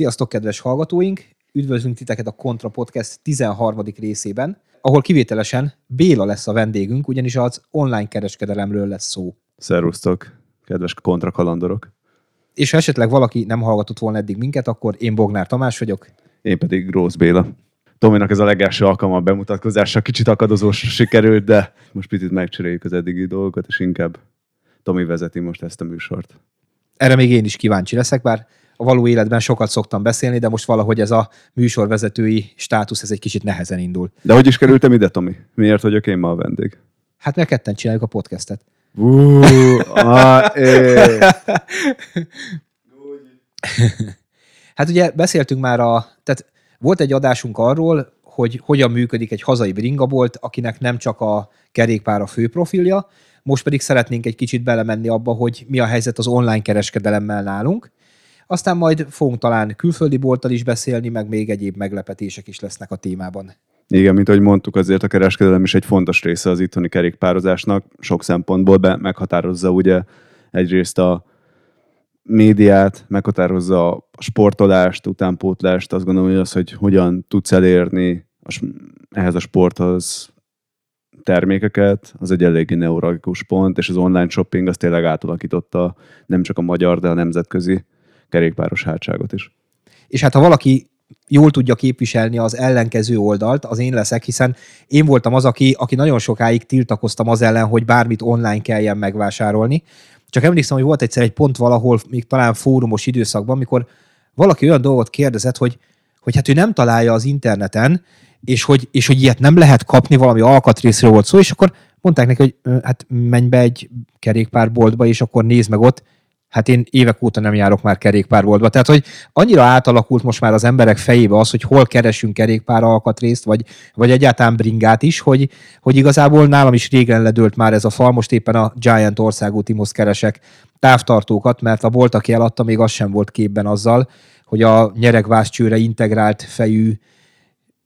Sziasztok, kedves hallgatóink! Üdvözlünk titeket a Kontra Podcast 13. részében, ahol kivételesen Béla lesz a vendégünk, ugyanis az online kereskedelemről lesz szó. Szervusztok, kedves kontrakalandorok! És ha esetleg valaki nem hallgatott volna eddig minket, akkor én Bognár Tamás vagyok. Én pedig Grósz Béla. Tominak ez a legelső alkalma a bemutatkozása, kicsit akadozós sikerült, de most picit megcseréljük az eddigi dolgokat, és inkább Tomi vezeti most ezt a műsort. Erre még én is kíváncsi leszek, bár a való életben sokat szoktam beszélni, de most valahogy ez a műsorvezetői státusz, ez egy kicsit nehezen indul. De hogy is kerültem ide, Tomi? Miért vagyok én ma a vendég? Hát meg ketten csináljuk a podcastet. Uh, é. Hát ugye beszéltünk már a, tehát volt egy adásunk arról, hogy hogyan működik egy hazai bringabolt, akinek nem csak a kerékpár a fő profilja, most pedig szeretnénk egy kicsit belemenni abba, hogy mi a helyzet az online kereskedelemmel nálunk. Aztán majd fogunk talán külföldi bolttal is beszélni, meg még egyéb meglepetések is lesznek a témában. Igen, mint ahogy mondtuk, azért a kereskedelem is egy fontos része az itthoni kerékpározásnak, sok szempontból be, meghatározza ugye egyrészt a médiát, meghatározza a sportolást, utánpótlást, azt gondolom, hogy az, hogy hogyan tudsz elérni a, ehhez a sporthoz termékeket, az egy eléggé neuralgikus pont, és az online shopping az tényleg átalakította nem csak a magyar, de a nemzetközi kerékpáros hátságot is. És hát ha valaki jól tudja képviselni az ellenkező oldalt, az én leszek, hiszen én voltam az, aki, aki nagyon sokáig tiltakoztam az ellen, hogy bármit online kelljen megvásárolni. Csak emlékszem, hogy volt egyszer egy pont valahol, még talán fórumos időszakban, amikor valaki olyan dolgot kérdezett, hogy, hogy hát ő nem találja az interneten, és hogy, és hogy ilyet nem lehet kapni, valami alkatrészről volt szó, és akkor mondták neki, hogy hát menj be egy kerékpárboltba, és akkor nézd meg ott, hát én évek óta nem járok már kerékpárboltba. Tehát, hogy annyira átalakult most már az emberek fejébe az, hogy hol keresünk kerékpár alkatrészt, vagy, vagy egyáltalán bringát is, hogy, hogy igazából nálam is régen ledőlt már ez a fal, most éppen a Giant országú Timos keresek távtartókat, mert a bolt, aki eladta, még az sem volt képben azzal, hogy a nyeregvászcsőre integrált fejű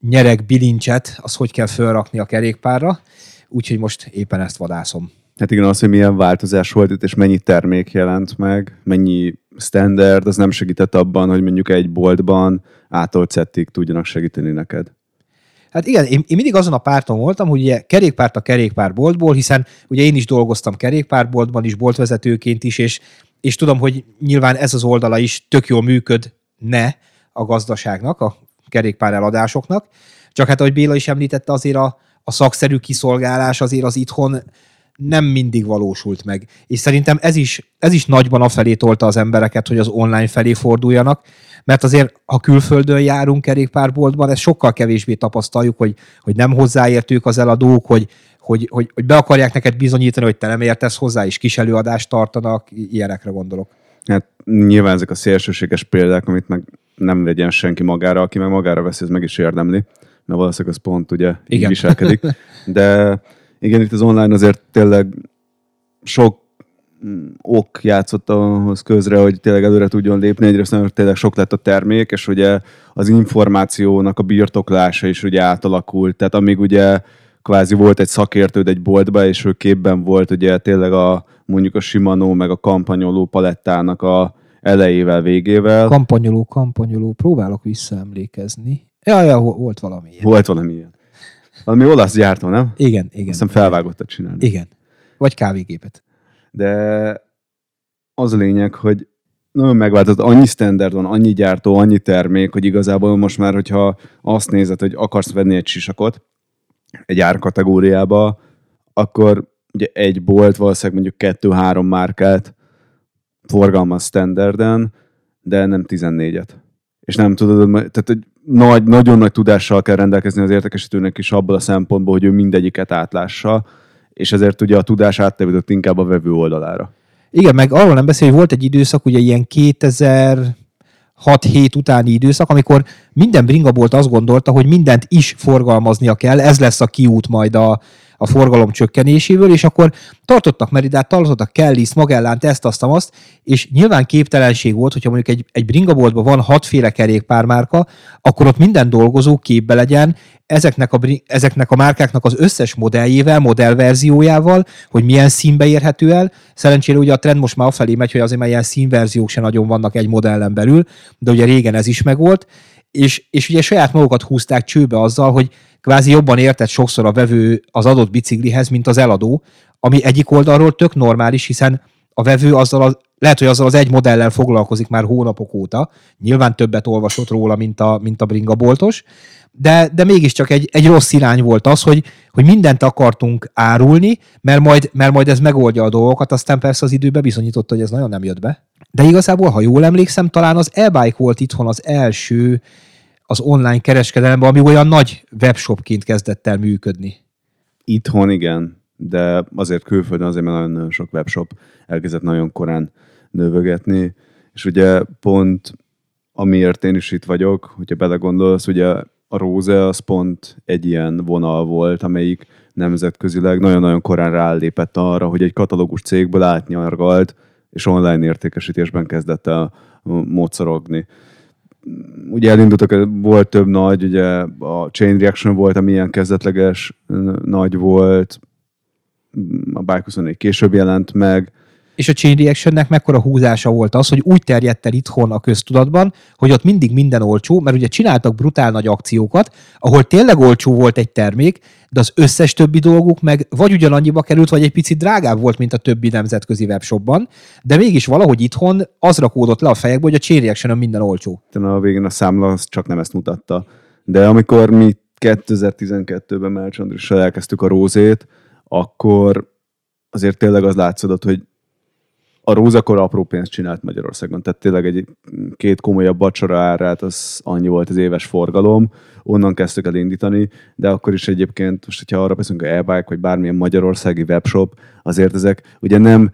nyereg bilincset, az hogy kell felrakni a kerékpárra, úgyhogy most éppen ezt vadászom. Hát igen, az, hogy milyen változás volt itt, és mennyi termék jelent meg, mennyi standard, az nem segített abban, hogy mondjuk egy boltban ától tudjanak segíteni neked. Hát igen, én, én mindig azon a párton voltam, hogy ugye kerékpárt a kerékpárboltból, hiszen ugye én is dolgoztam kerékpárboltban is, boltvezetőként is, és, és tudom, hogy nyilván ez az oldala is tök jól működne a gazdaságnak, a kerékpár eladásoknak. Csak hát, ahogy Béla is említette, azért a, a szakszerű kiszolgálás azért az itthon nem mindig valósult meg. És szerintem ez is, ez is nagyban afelé tolta az embereket, hogy az online felé forduljanak, mert azért, ha külföldön járunk kerékpárboltban, ezt sokkal kevésbé tapasztaljuk, hogy, hogy nem hozzáértők az eladók, hogy, hogy, hogy, hogy be akarják neked bizonyítani, hogy te nem értesz hozzá, és kis előadást tartanak, ilyenekre gondolok. Hát nyilván ezek a szélsőséges példák, amit meg nem legyen senki magára, aki meg magára veszi, ez meg is érdemli, mert valószínűleg az pont ugye így Igen. viselkedik. De igen, itt az online azért tényleg sok mm, ok játszott ahhoz közre, hogy tényleg előre tudjon lépni. Egyrészt nagyon tényleg sok lett a termék, és ugye az információnak a birtoklása is ugye átalakult. Tehát amíg ugye kvázi volt egy szakértőd egy boltba, és ő képben volt ugye tényleg a mondjuk a Shimano meg a kampanyoló palettának a elejével, végével. Kampanyoló, kampanyoló, próbálok visszaemlékezni. Ja, ja, volt valami ilyen. Volt valami ilyen. Valami olasz gyártó, nem? Igen, igen. Azt hiszem felvágottak csinálni. Igen. Vagy kávégépet. De az a lényeg, hogy nagyon megváltozott, annyi standard van, annyi gyártó, annyi termék, hogy igazából most már, hogyha azt nézed, hogy akarsz venni egy sisakot egy árkategóriába, akkor ugye egy bolt valószínűleg mondjuk kettő-három márkát forgalmaz standarden, de nem 14-et. És nem tudod, tehát egy nagy, nagyon nagy tudással kell rendelkezni az értékesítőnek is abból a szempontból, hogy ő mindegyiket átlássa, és ezért ugye a tudás áttevődött inkább a vevő oldalára. Igen, meg arról nem beszél, hogy volt egy időszak, ugye ilyen 2000 6-7 utáni időszak, amikor minden bringabolt azt gondolta, hogy mindent is forgalmaznia kell, ez lesz a kiút majd a, a forgalom csökkenéséből, és akkor tartottak Meridát, tartottak Kellis, Magellánt, ezt, azt, azt, és nyilván képtelenség volt, hogyha mondjuk egy, egy bringaboltban van hatféle kerékpármárka, akkor ott minden dolgozó képbe legyen, ezeknek a, ezeknek a márkáknak az összes modelljével, modellverziójával, hogy milyen színbe érhető el. Szerencsére ugye a trend most már afelé megy, hogy azért már ilyen színverziók se nagyon vannak egy modellen belül, de ugye régen ez is megvolt, és, és ugye saját magukat húzták csőbe azzal, hogy kvázi jobban értett sokszor a vevő az adott biciklihez, mint az eladó, ami egyik oldalról tök normális, hiszen a vevő azzal a, lehet, hogy azzal az egy modellel foglalkozik már hónapok óta, nyilván többet olvasott róla, mint a, mint a bringa boltos, de, de mégiscsak egy, egy rossz irány volt az, hogy, hogy mindent akartunk árulni, mert majd, mert majd ez megoldja a dolgokat, aztán persze az időbe bizonyította, hogy ez nagyon nem jött be. De igazából, ha jól emlékszem, talán az e-bike volt itthon az első az online kereskedelemben, ami olyan nagy webshopként kezdett el működni. Itthon igen, de azért külföldön azért mert nagyon sok webshop elkezdett nagyon korán növögetni, és ugye pont amiért én is itt vagyok, hogyha belegondolsz, ugye a Róze az pont egy ilyen vonal volt, amelyik nemzetközileg nagyon-nagyon korán rálépett arra, hogy egy katalógus cégből átnyargalt, és online értékesítésben kezdett el módszerogni. Ugye elindultak, volt több nagy, ugye a Chain Reaction volt, ami ilyen kezdetleges nagy volt, a Bike 24 később jelent meg, és a Chain Reactionnek mekkora húzása volt az, hogy úgy terjedt el itthon a köztudatban, hogy ott mindig minden olcsó, mert ugye csináltak brutál nagy akciókat, ahol tényleg olcsó volt egy termék, de az összes többi dolguk meg vagy ugyanannyiba került, vagy egy picit drágább volt, mint a többi nemzetközi webshopban, de mégis valahogy itthon az rakódott le a fejekbe, hogy a Chain Reaction minden olcsó. A végén a számla csak nem ezt mutatta. De amikor mi 2012-ben Melcs Andrissal elkezdtük a rózét, akkor azért tényleg az látszódott, hogy a rózakor apró pénzt csinált Magyarországon, tehát tényleg egy két komolyabb bacsora árát, az annyi volt az éves forgalom, onnan kezdtük el indítani, de akkor is egyébként, most hogyha arra beszélünk, a e vagy bármilyen magyarországi webshop, azért ezek ugye nem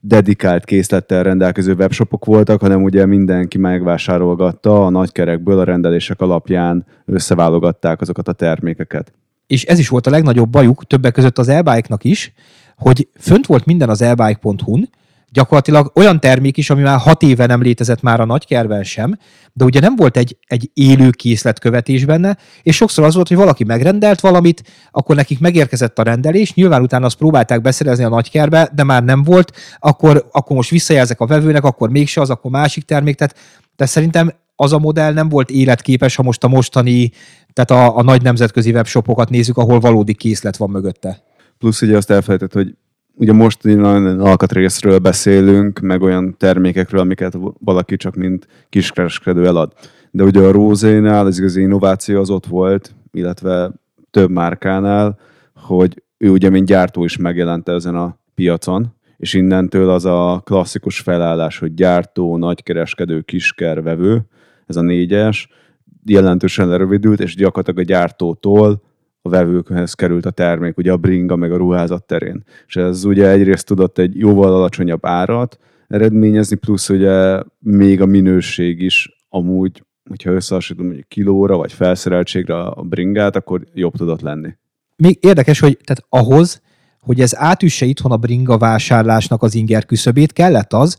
dedikált készlettel rendelkező webshopok voltak, hanem ugye mindenki megvásárolgatta a nagykerekből a rendelések alapján összeválogatták azokat a termékeket. És ez is volt a legnagyobb bajuk, többek között az e is, hogy fönt volt minden az elbike.hu-n, gyakorlatilag olyan termék is, ami már hat éve nem létezett már a nagykerben sem, de ugye nem volt egy, egy élő készletkövetés benne, és sokszor az volt, hogy valaki megrendelt valamit, akkor nekik megérkezett a rendelés, nyilván utána azt próbálták beszerezni a nagykerbe, de már nem volt, akkor, akkor most visszajelzek a vevőnek, akkor mégse az, akkor másik termék, tehát, de szerintem az a modell nem volt életképes, ha most a mostani, tehát a, a nagy nemzetközi webshopokat nézzük, ahol valódi készlet van mögötte. Plusz ugye azt elfelejtett, hogy ugye most nagyon alkatrészről beszélünk, meg olyan termékekről, amiket valaki csak mint kiskereskedő elad. De ugye a Rózénál az igazi innováció az ott volt, illetve több márkánál, hogy ő ugye mint gyártó is megjelent ezen a piacon, és innentől az a klasszikus felállás, hogy gyártó, nagykereskedő, kiskervevő, ez a négyes, jelentősen lerövidült, és gyakorlatilag a gyártótól vevőkhez került a termék, ugye a bringa meg a ruházat terén. És ez ugye egyrészt tudott egy jóval alacsonyabb árat eredményezni, plusz ugye még a minőség is amúgy, hogyha összehasonlítom mondjuk kilóra vagy felszereltségre a bringát, akkor jobb tudott lenni. Még érdekes, hogy tehát ahhoz, hogy ez átüsse itthon a bringa vásárlásnak az inger küszöbét, kellett az,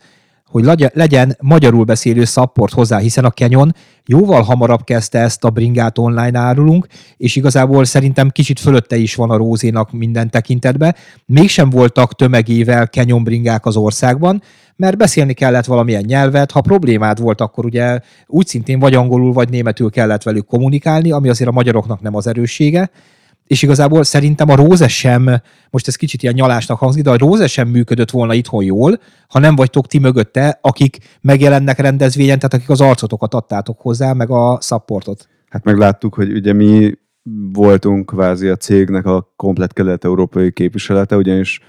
hogy legyen magyarul beszélő support hozzá, hiszen a Canyon jóval hamarabb kezdte ezt a bringát online árulunk, és igazából szerintem kicsit fölötte is van a Rózénak minden tekintetben. Mégsem voltak tömegével Canyon bringák az országban, mert beszélni kellett valamilyen nyelvet, ha problémád volt, akkor ugye úgy szintén vagy angolul, vagy németül kellett velük kommunikálni, ami azért a magyaroknak nem az erőssége, és igazából szerintem a Róze sem, most ez kicsit ilyen nyalásnak hangzik, de a Róze sem működött volna itthon jól, ha nem vagytok ti mögötte, akik megjelennek rendezvényen, tehát akik az arcotokat adtátok hozzá, meg a supportot. Hát megláttuk, hogy ugye mi voltunk kvázi a cégnek a komplet kelet-európai képviselete, ugyanis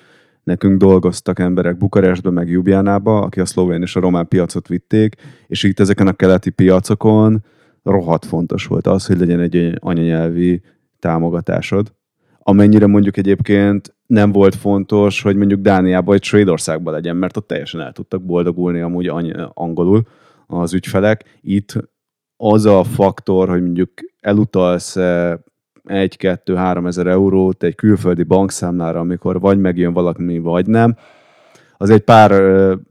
nekünk dolgoztak emberek Bukarestben, meg Jubjánába, aki a szlovén és a román piacot vitték, és itt ezeken a keleti piacokon rohadt fontos volt az, hogy legyen egy anyanyelvi támogatásod, amennyire mondjuk egyébként nem volt fontos, hogy mondjuk Dániában vagy Svédországban legyen, mert ott teljesen el tudtak boldogulni amúgy angolul az ügyfelek. Itt az a faktor, hogy mondjuk elutalsz 1-2-3 ezer eurót egy külföldi bankszámlára, amikor vagy megjön valami, vagy nem, az egy pár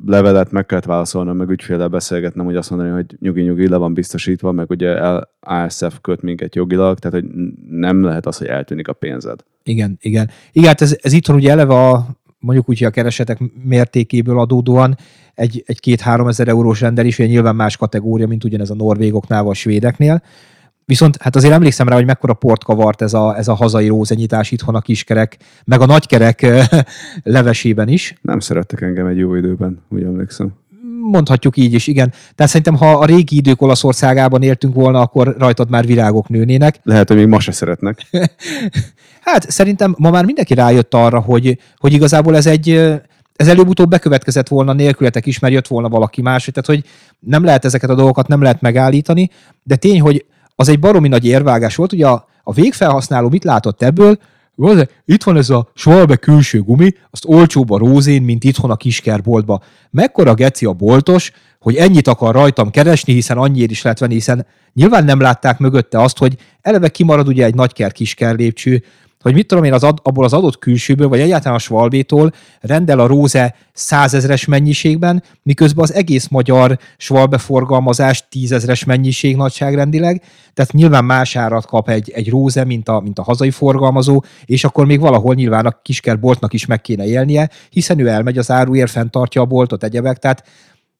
levelet meg kellett válaszolnom, meg ügyféle beszélgetnem, hogy azt mondani, hogy nyugi-nyugi le van biztosítva, meg ugye ASF köt minket jogilag, tehát hogy nem lehet az, hogy eltűnik a pénzed. Igen, igen. Igen, hát ez, ez itthon ugye eleve a, mondjuk úgy, a keresetek mértékéből adódóan egy, egy két-három ezer eurós rendelés, nyilván más kategória, mint ugyanez a norvégoknál vagy a svédeknél. Viszont hát azért emlékszem rá, hogy mekkora port kavart ez a, ez a hazai rózenyítás itthon a kiskerek, meg a nagykerek levesében is. Nem szerettek engem egy jó időben, úgy emlékszem. Mondhatjuk így is, igen. Tehát szerintem, ha a régi idők Olaszországában éltünk volna, akkor rajtad már virágok nőnének. Lehet, hogy még ma se szeretnek. hát szerintem ma már mindenki rájött arra, hogy, hogy igazából ez egy, ez előbb-utóbb bekövetkezett volna nélkületek is, mert jött volna valaki más. Tehát, hogy nem lehet ezeket a dolgokat nem lehet megállítani, de tény, hogy az egy baromi nagy érvágás volt. Ugye a, a végfelhasználó mit látott ebből? Itt van ez a Schwalbe külső gumi, azt olcsóbb a rózén, mint itthon a kiskerboltba. Mekkora geci a boltos, hogy ennyit akar rajtam keresni, hiszen annyiért is lehet venni, hiszen nyilván nem látták mögötte azt, hogy eleve kimarad ugye egy nagyker kisker lépcső, hogy mit tudom én, az ad, abból az adott külsőből, vagy egyáltalán a Svalbétól rendel a Róze százezres mennyiségben, miközben az egész magyar Svalbe forgalmazás tízezres mennyiség nagyságrendileg, tehát nyilván más árat kap egy, egy Róze, mint a, mint a hazai forgalmazó, és akkor még valahol nyilván a kiskerboltnak is meg kéne élnie, hiszen ő elmegy az áruért, fenntartja a boltot, egyebek, tehát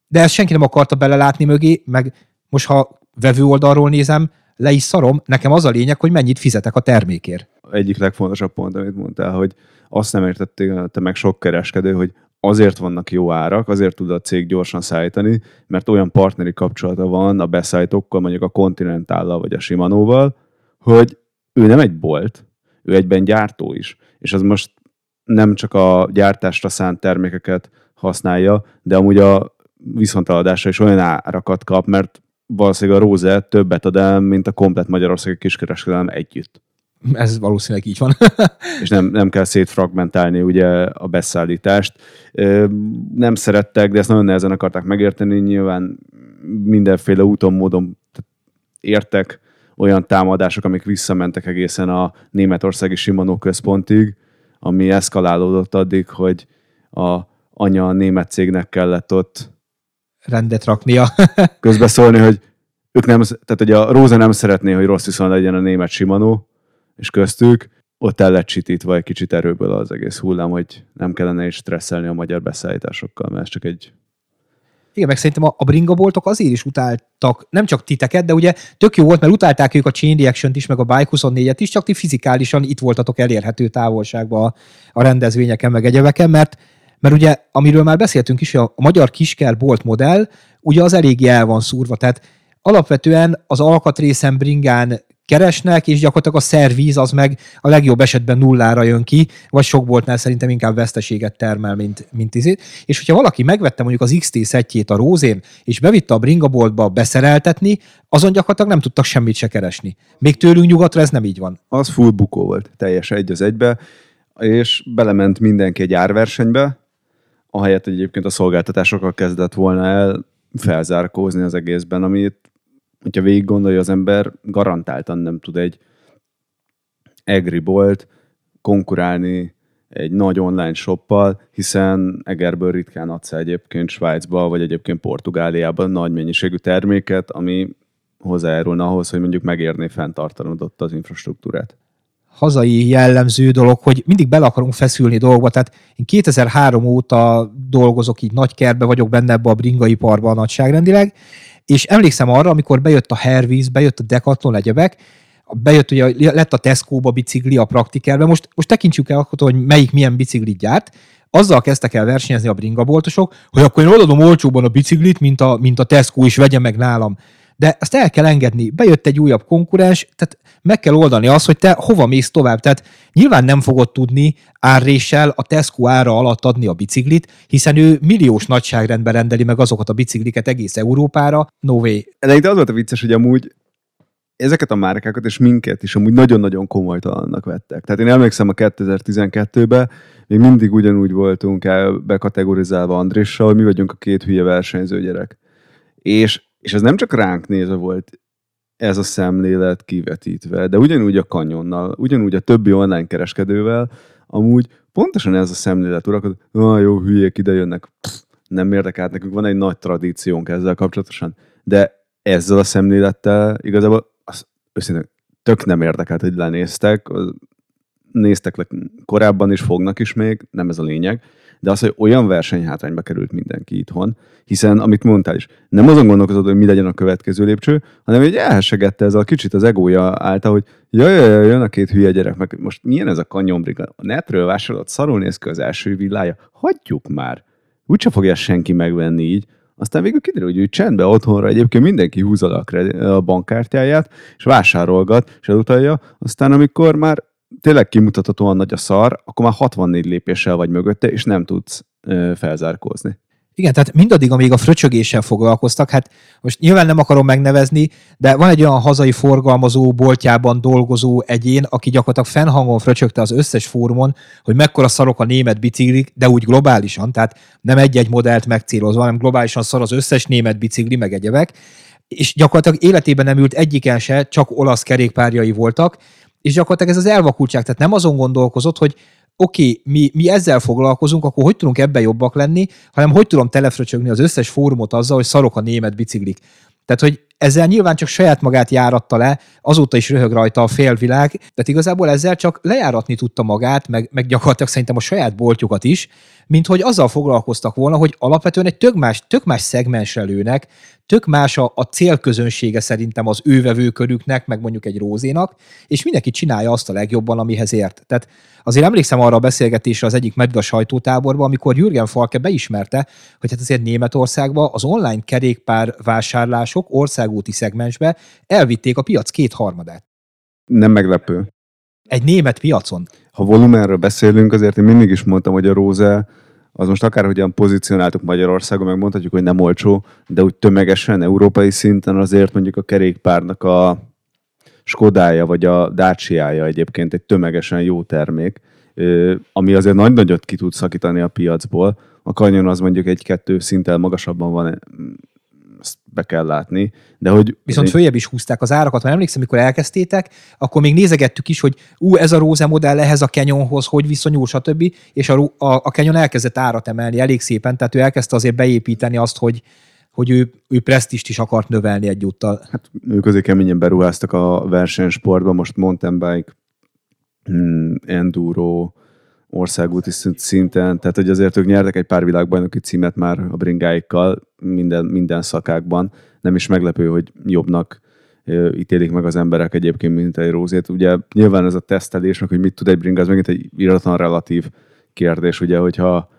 de ezt senki nem akarta belelátni mögé, meg most ha vevő oldalról nézem, le is szarom, nekem az a lényeg, hogy mennyit fizetek a termékért egyik legfontosabb pont, amit mondtál, hogy azt nem értették te meg sok kereskedő, hogy azért vannak jó árak, azért tud a cég gyorsan szállítani, mert olyan partneri kapcsolata van a beszállítókkal, mondjuk a Continentállal vagy a Shimano-val, hogy ő nem egy bolt, ő egyben gyártó is. És az most nem csak a gyártásra szánt termékeket használja, de amúgy a viszontaladásra is olyan árakat kap, mert valószínűleg a Róze többet ad el, mint a komplet Magyarországi kiskereskedelem együtt. Ez valószínűleg így van. és nem, nem kell szétfragmentálni ugye a beszállítást. Nem szerettek, de ezt nagyon nehezen akarták megérteni. Nyilván mindenféle úton, módon értek olyan támadások, amik visszamentek egészen a németországi Shimano központig, ami eszkalálódott addig, hogy a anya a német cégnek kellett ott rendet raknia. közbeszólni, hogy ők nem, tehát hogy a Róza nem szeretné, hogy rossz viszont legyen a német Shimano, és köztük ott el lett csitítva egy kicsit erőből az egész hullám, hogy nem kellene is stresszelni a magyar beszállításokkal, mert ez csak egy igen, meg szerintem a, a bringaboltok azért is utáltak, nem csak titeket, de ugye tök jó volt, mert utálták ők a Chain reaction is, meg a Bike 24-et is, csak ti fizikálisan itt voltatok elérhető távolságban a, a rendezvényeken, meg egyebeken, mert, mert ugye, amiről már beszéltünk is, a, magyar kiskerbolt modell, ugye az eléggé el van szúrva, tehát alapvetően az alkatrészen bringán keresnek, és gyakorlatilag a szervíz az meg a legjobb esetben nullára jön ki, vagy sok boltnál szerintem inkább veszteséget termel, mint, mint izét. És hogyha valaki megvette mondjuk az XT szettjét a rózén, és bevitte a bringaboltba beszereltetni, azon gyakorlatilag nem tudtak semmit se keresni. Még tőlünk nyugatra ez nem így van. Az full bukó volt, teljes egy az egybe, és belement mindenki egy árversenybe, ahelyett egyébként a szolgáltatásokkal kezdett volna el felzárkózni az egészben, amit hogyha végig gondolja az ember, garantáltan nem tud egy egri bolt konkurálni egy nagy online shoppal, hiszen Egerből ritkán adsz egyébként Svájcba, vagy egyébként Portugáliában nagy mennyiségű terméket, ami hozzájárulna ahhoz, hogy mondjuk megérné fenntartanod ott az infrastruktúrát hazai jellemző dolog, hogy mindig bele akarunk feszülni dolgokba. Tehát én 2003 óta dolgozok így nagy kertbe, vagyok benne ebbe a bringaiparban nagyságrendileg, és emlékszem arra, amikor bejött a Hervis, bejött a Decathlon egyebek, bejött ugye, lett a Tesco-ba bicikli a praktikerbe, most, most tekintsük el akkor, hogy melyik milyen biciklit gyárt, azzal kezdtek el versenyezni a bringaboltosok, hogy akkor én odaadom olcsóban a biciklit, mint a, mint a Tesco is vegye meg nálam. De ezt el kell engedni. Bejött egy újabb konkurens, tehát meg kell oldani azt, hogy te hova mész tovább. Tehát nyilván nem fogod tudni árréssel a Tesco ára alatt adni a biciklit, hiszen ő milliós nagyságrendben rendeli meg azokat a bicikliket egész Európára. No way. Eleinte az volt a vicces, hogy amúgy ezeket a márkákat és minket is amúgy nagyon-nagyon komolytalannak vettek. Tehát én emlékszem a 2012-ben, még mindig ugyanúgy voltunk el bekategorizálva Andréssal, hogy mi vagyunk a két hülye versenyző gyerek. És, és ez nem csak ránk nézve volt ez a szemlélet kivetítve. De ugyanúgy a kanyonnal, ugyanúgy a többi online kereskedővel, amúgy pontosan ez a szemlélet uralkodik, ah, jó, hülyék ide jönnek, nem érdekelt, nekünk van egy nagy tradíciónk ezzel kapcsolatosan, de ezzel a szemlélettel igazából az őszintén tök nem érdekelt, hogy lenéztek, néztek le korábban is, fognak is még, nem ez a lényeg, de az, hogy olyan versenyhátrányba került mindenki itthon, hiszen, amit mondtál is, nem azon gondolkozott, hogy mi legyen a következő lépcső, hanem hogy elhessegette ezzel a kicsit az egója által, hogy jaj, jaj, jaj, jön a két hülye gyerek, meg most milyen ez a kanyonbriga? A netről vásárolt, szarul néz ki az első villája, hagyjuk már. Úgyse fogja senki megvenni így. Aztán végül kiderül, hogy ő csendben otthonra egyébként mindenki húzza a bankkártyáját, és vásárolgat, és elutalja. Aztán amikor már tényleg kimutathatóan nagy a szar, akkor már 64 lépéssel vagy mögötte, és nem tudsz felzárkózni. Igen, tehát mindaddig, amíg a fröcsögéssel foglalkoztak, hát most nyilván nem akarom megnevezni, de van egy olyan hazai forgalmazó, boltjában dolgozó egyén, aki gyakorlatilag fennhangon fröcsögte az összes fórumon, hogy mekkora szarok a német biciklik, de úgy globálisan, tehát nem egy-egy modellt megcélozva, hanem globálisan szar az összes német bicikli, meg egyebek, és gyakorlatilag életében nem ült egyiken se, csak olasz kerékpárjai voltak, és gyakorlatilag ez az elvakultság, tehát nem azon gondolkozott, hogy oké, okay, mi, mi ezzel foglalkozunk, akkor hogy tudunk ebben jobbak lenni, hanem hogy tudom telefröcsögni az összes fórumot azzal, hogy szarok a német biciklik. Tehát, hogy ezzel nyilván csak saját magát járatta le, azóta is röhög rajta a félvilág, tehát igazából ezzel csak lejáratni tudta magát, meg, meg gyakorlatilag szerintem a saját boltjukat is, mint hogy azzal foglalkoztak volna, hogy alapvetően egy tök más, tök más szegmensre lőnek, tök más a, a célközönsége szerintem az ővevőkörüknek, meg mondjuk egy rózénak, és mindenki csinálja azt a legjobban, amihez ért. Tehát azért emlékszem arra a beszélgetésre az egyik medve sajtótáborban, amikor Jürgen Falke beismerte, hogy hát azért Németországban az online kerékpár vásárlások országúti szegmensbe elvitték a piac kétharmadát. Nem meglepő. Egy német piacon. Ha volumenről beszélünk, azért én mindig is mondtam, hogy a Róze az most akárhogyan pozícionáltuk Magyarországon, meg mondhatjuk, hogy nem olcsó, de úgy tömegesen, európai szinten azért mondjuk a kerékpárnak a Skodája vagy a Dacia-ja egyébként egy tömegesen jó termék, ami azért nagy nagyot ki tud szakítani a piacból. A kanyon az mondjuk egy-kettő szinttel magasabban van ezt be kell látni. De hogy Viszont egy... följebb is húzták az árakat, mert emlékszem, amikor elkezdtétek, akkor még nézegettük is, hogy ú, ez a Rose modell ehhez a Canyonhoz, hogy viszonyul, stb. És a, a, a Canyon elkezdett árat emelni elég szépen, tehát ő elkezdte azért beépíteni azt, hogy, hogy ő, ő presztist is akart növelni egyúttal. Hát ők azért keményen beruháztak a versenysportba, most mountain bike, hmm, enduro, országúti szinten, tehát hogy azért ők nyertek egy pár világbajnoki címet már a bringáikkal minden, minden szakákban. Nem is meglepő, hogy jobbnak ítélik meg az emberek egyébként, mint egy rózét. Ugye nyilván ez a tesztelés, hogy mit tud egy bringa, az megint egy iratlan relatív kérdés, ugye, hogyha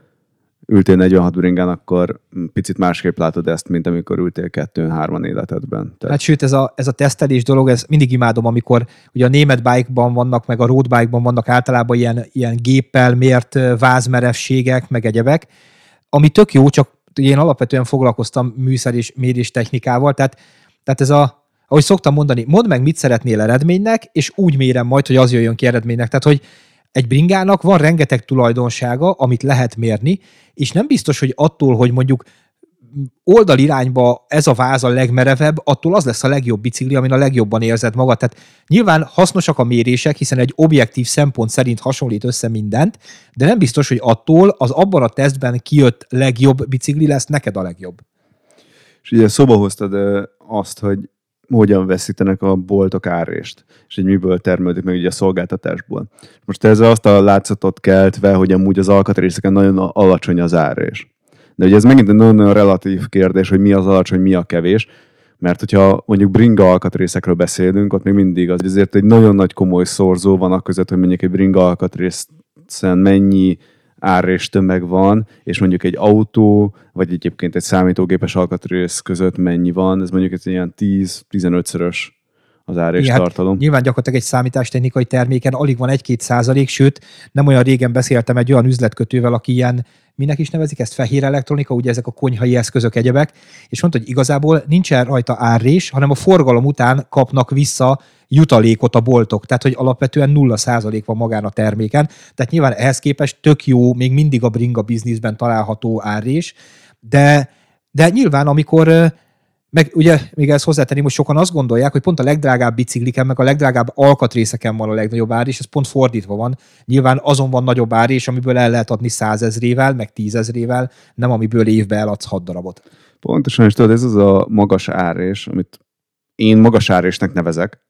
ültél 46 bringán, akkor picit másképp látod ezt, mint amikor ültél kettőn-hárman életedben. Tehát... Hát sőt, ez a, ez a tesztelés dolog, ez mindig imádom, amikor ugye a német bike-ban vannak, meg a road bike-ban vannak általában ilyen, ilyen géppel mért vázmerevségek, meg egyebek, ami tök jó, csak én alapvetően foglalkoztam műszer és mérés technikával, tehát, tehát ez a, ahogy szoktam mondani, mondd meg, mit szeretnél eredménynek, és úgy mérem majd, hogy az jöjjön ki eredménynek. Tehát, hogy egy bringának van rengeteg tulajdonsága, amit lehet mérni, és nem biztos, hogy attól, hogy mondjuk oldalirányba ez a váz a legmerevebb, attól az lesz a legjobb bicikli, amin a legjobban érzed magad. Tehát nyilván hasznosak a mérések, hiszen egy objektív szempont szerint hasonlít össze mindent, de nem biztos, hogy attól az abban a tesztben kijött legjobb bicikli lesz neked a legjobb. És ugye szóba hoztad azt, hogy hogyan veszítenek a boltok árést, és hogy miből termelődik meg ugye a szolgáltatásból. Most ez azt a látszatot keltve, hogy amúgy az alkatrészeken nagyon alacsony az árés. De ugye ez megint egy nagyon-nagyon relatív kérdés, hogy mi az alacsony, mi a kevés, mert hogyha mondjuk bringa alkatrészekről beszélünk, ott még mindig az ezért egy nagyon nagy komoly szorzó van a között, hogy mondjuk egy bringa alkatrészen mennyi ár és tömeg van, és mondjuk egy autó, vagy egyébként egy számítógépes alkatrész között mennyi van, ez mondjuk egy ilyen 10-15-szörös az ár és hát tartalom. Nyilván gyakorlatilag egy számítástechnikai terméken alig van 1-2 százalék, sőt, nem olyan régen beszéltem egy olyan üzletkötővel, aki ilyen, minek is nevezik ezt, fehér elektronika, ugye ezek a konyhai eszközök, egyebek, és mondta, hogy igazából nincsen rajta árrés, hanem a forgalom után kapnak vissza jutalékot a boltok, tehát hogy alapvetően nulla százalék van magán a terméken, tehát nyilván ehhez képest tök jó, még mindig a bringa bizniszben található árrés, de, de nyilván amikor meg ugye még ezt hozzátenném, hogy sokan azt gondolják, hogy pont a legdrágább bicikliken, meg a legdrágább alkatrészeken van a legnagyobb ár, és ez pont fordítva van. Nyilván azon van nagyobb ár, és amiből el lehet adni százezrével, meg tízezrével, nem amiből évbe eladsz hat darabot. Pontosan, és tudod, ez az a magas árés, amit én magas árésnek nevezek,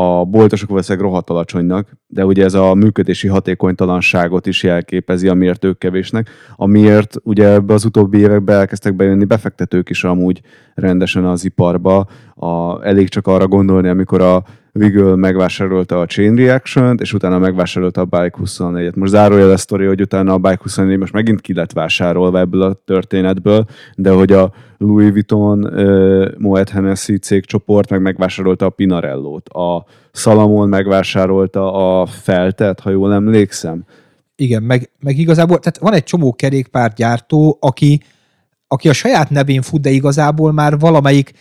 a boltosok valószínűleg rohadt alacsonynak, de ugye ez a működési hatékonytalanságot is jelképezi, amiért ők kevésnek, amiért ugye ebbe az utóbbi években elkezdtek bejönni befektetők is amúgy rendesen az iparba. A, elég csak arra gondolni, amikor a Wiggle megvásárolta a Chain Reaction-t, és utána megvásárolta a Bike 24-et. Most zárójel a sztori, hogy utána a Bike 24 most megint ki lett vásárolva ebből a történetből, de hogy a Louis Vuitton, uh, Moet Hennessy cégcsoport meg megvásárolta a Pinarello-t, a Salamon megvásárolta a Feltet, ha jól emlékszem. Igen, meg, meg igazából, tehát van egy csomó kerékpárgyártó, aki, aki a saját nevén fut, de igazából már valamelyik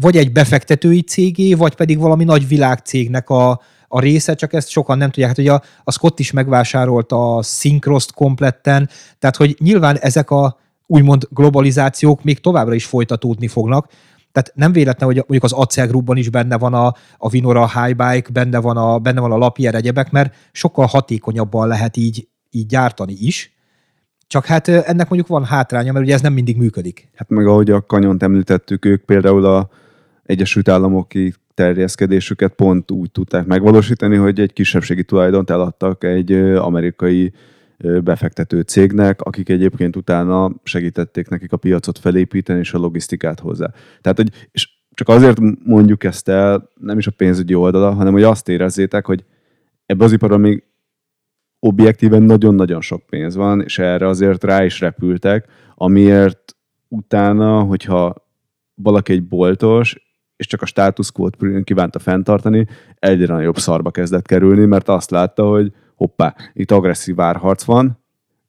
vagy egy befektetői cégé, vagy pedig valami nagy világcégnek a, a része, csak ezt sokan nem tudják. Hát ugye a, a Scott is megvásárolta a Syncrost kompletten, tehát hogy nyilván ezek a úgymond globalizációk még továbbra is folytatódni fognak, tehát nem véletlen, hogy mondjuk az Acel Groupban is benne van a, a Vinora Highbike, benne van a, benne van a Lapierre egyebek, mert sokkal hatékonyabban lehet így, így gyártani is. Csak hát ennek mondjuk van hátránya, mert ugye ez nem mindig működik. Hát meg ahogy a kanyont említettük, ők például a Egyesült Államoki terjeszkedésüket pont úgy tudták megvalósítani, hogy egy kisebbségi tulajdont eladtak egy amerikai befektető cégnek, akik egyébként utána segítették nekik a piacot felépíteni és a logisztikát hozzá. Tehát, hogy és csak azért mondjuk ezt el, nem is a pénzügyi oldala, hanem hogy azt érezzétek, hogy ebbe az iparban még objektíven nagyon-nagyon sok pénz van, és erre azért rá is repültek, amiért utána, hogyha valaki egy boltos, és csak a status quo-t kívánta fenntartani, egyre nagyobb szarba kezdett kerülni, mert azt látta, hogy hoppá, itt agresszív árharc van,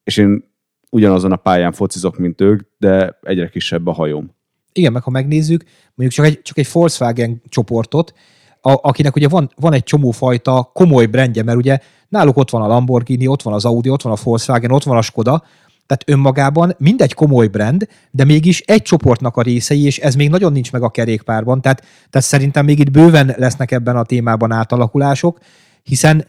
és én ugyanazon a pályán focizok, mint ők, de egyre kisebb a hajóm. Igen, meg ha megnézzük, mondjuk csak egy, csak egy Volkswagen csoportot, a, akinek ugye van, van egy csomó fajta komoly brendje, mert ugye náluk ott van a Lamborghini, ott van az Audi, ott van a Volkswagen, ott van a Skoda, tehát önmagában mindegy komoly brand, de mégis egy csoportnak a részei, és ez még nagyon nincs meg a kerékpárban. Tehát, tehát szerintem még itt bőven lesznek ebben a témában átalakulások, hiszen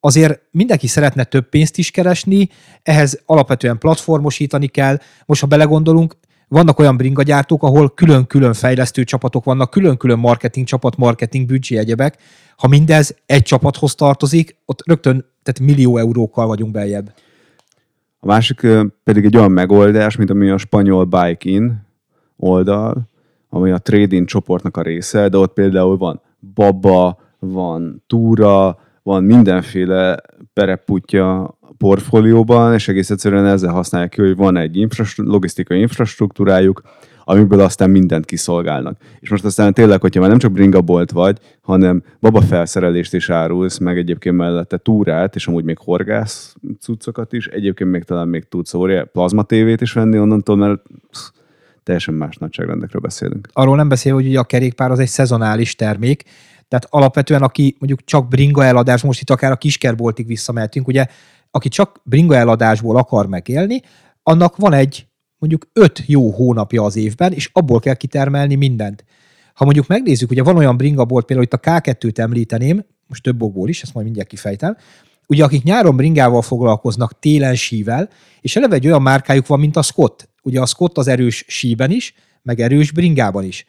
azért mindenki szeretne több pénzt is keresni, ehhez alapvetően platformosítani kell. Most, ha belegondolunk, vannak olyan bringagyártók, ahol külön-külön fejlesztő csapatok vannak, külön-külön marketing csapat, marketing büdzsé egyebek. Ha mindez egy csapathoz tartozik, ott rögtön tehát millió eurókkal vagyunk beljebb. A másik pedig egy olyan megoldás, mint ami a spanyol Bike In oldal, ami a trading csoportnak a része, de ott például van baba, van túra, van mindenféle pereputya portfólióban, és egész egyszerűen ezzel használják ki, hogy van egy infrastru- logisztikai infrastruktúrájuk, amiből aztán mindent kiszolgálnak. És most aztán tényleg, hogyha már nem csak bringabolt vagy, hanem baba felszerelést is árulsz, meg egyébként mellette túrát, és amúgy még horgász cuccokat is, egyébként még talán még tudsz óriá, plazma tévét is venni onnantól, mert teljesen más nagyságrendekről beszélünk. Arról nem beszél, hogy ugye a kerékpár az egy szezonális termék, tehát alapvetően, aki mondjuk csak bringa eladás, most itt akár a kiskerboltig visszamehetünk, ugye, aki csak bringa eladásból akar megélni, annak van egy mondjuk öt jó hónapja az évben, és abból kell kitermelni mindent. Ha mondjuk megnézzük, ugye van olyan bringabolt, például itt a K2-t említeném, most több okból is, ezt majd mindjárt kifejtem, ugye akik nyáron bringával foglalkoznak, télen sível, és eleve egy olyan márkájuk van, mint a Scott. Ugye a Scott az erős síben is, meg erős bringában is.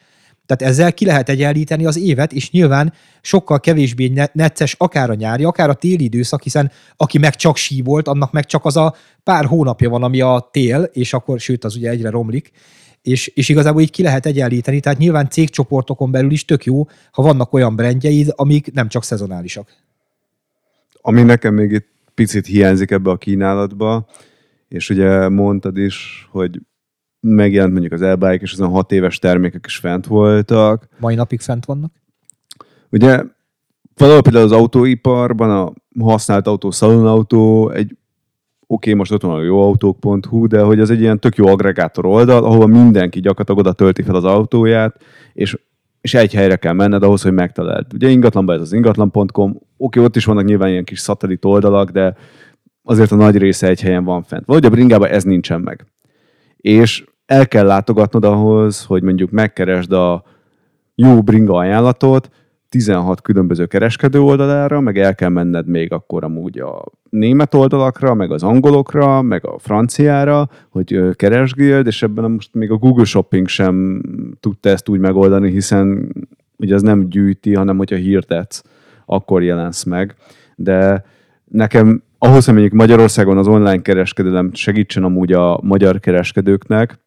Tehát ezzel ki lehet egyenlíteni az évet, és nyilván sokkal kevésbé necces akár a nyári, akár a téli időszak, hiszen aki meg csak sí volt, annak meg csak az a pár hónapja van, ami a tél, és akkor, sőt, az ugye egyre romlik, és, és igazából így ki lehet egyenlíteni, tehát nyilván cégcsoportokon belül is tök jó, ha vannak olyan brendjeid, amik nem csak szezonálisak. Ami nekem még itt picit hiányzik ebbe a kínálatba, és ugye mondtad is, hogy megjelent mondjuk az elbike, és azon hat éves termékek is fent voltak. Mai napig fent vannak? Ugye valahol például az autóiparban a használt autó, szalonautó, egy oké, okay, most ott van a jóautók.hu, de hogy az egy ilyen tök jó agregátor oldal, ahol mindenki gyakorlatilag oda tölti fel az autóját, és, és egy helyre kell menned ahhoz, hogy megtaláld. Ugye ingatlanban ez az ingatlan.com, oké, okay, ott is vannak nyilván ilyen kis szatellit oldalak, de azért a nagy része egy helyen van fent. Valahogy a bringában ez nincsen meg és el kell látogatnod ahhoz, hogy mondjuk megkeresd a jó bringa ajánlatot 16 különböző kereskedő oldalára, meg el kell menned még akkor amúgy a német oldalakra, meg az angolokra, meg a franciára, hogy keresgéld, és ebben most még a Google Shopping sem tudta ezt úgy megoldani, hiszen ugye ez nem gyűjti, hanem hogyha hirdetsz, akkor jelensz meg. De nekem ahhoz, hogy mondjuk Magyarországon az online kereskedelem segítsen amúgy a magyar kereskedőknek,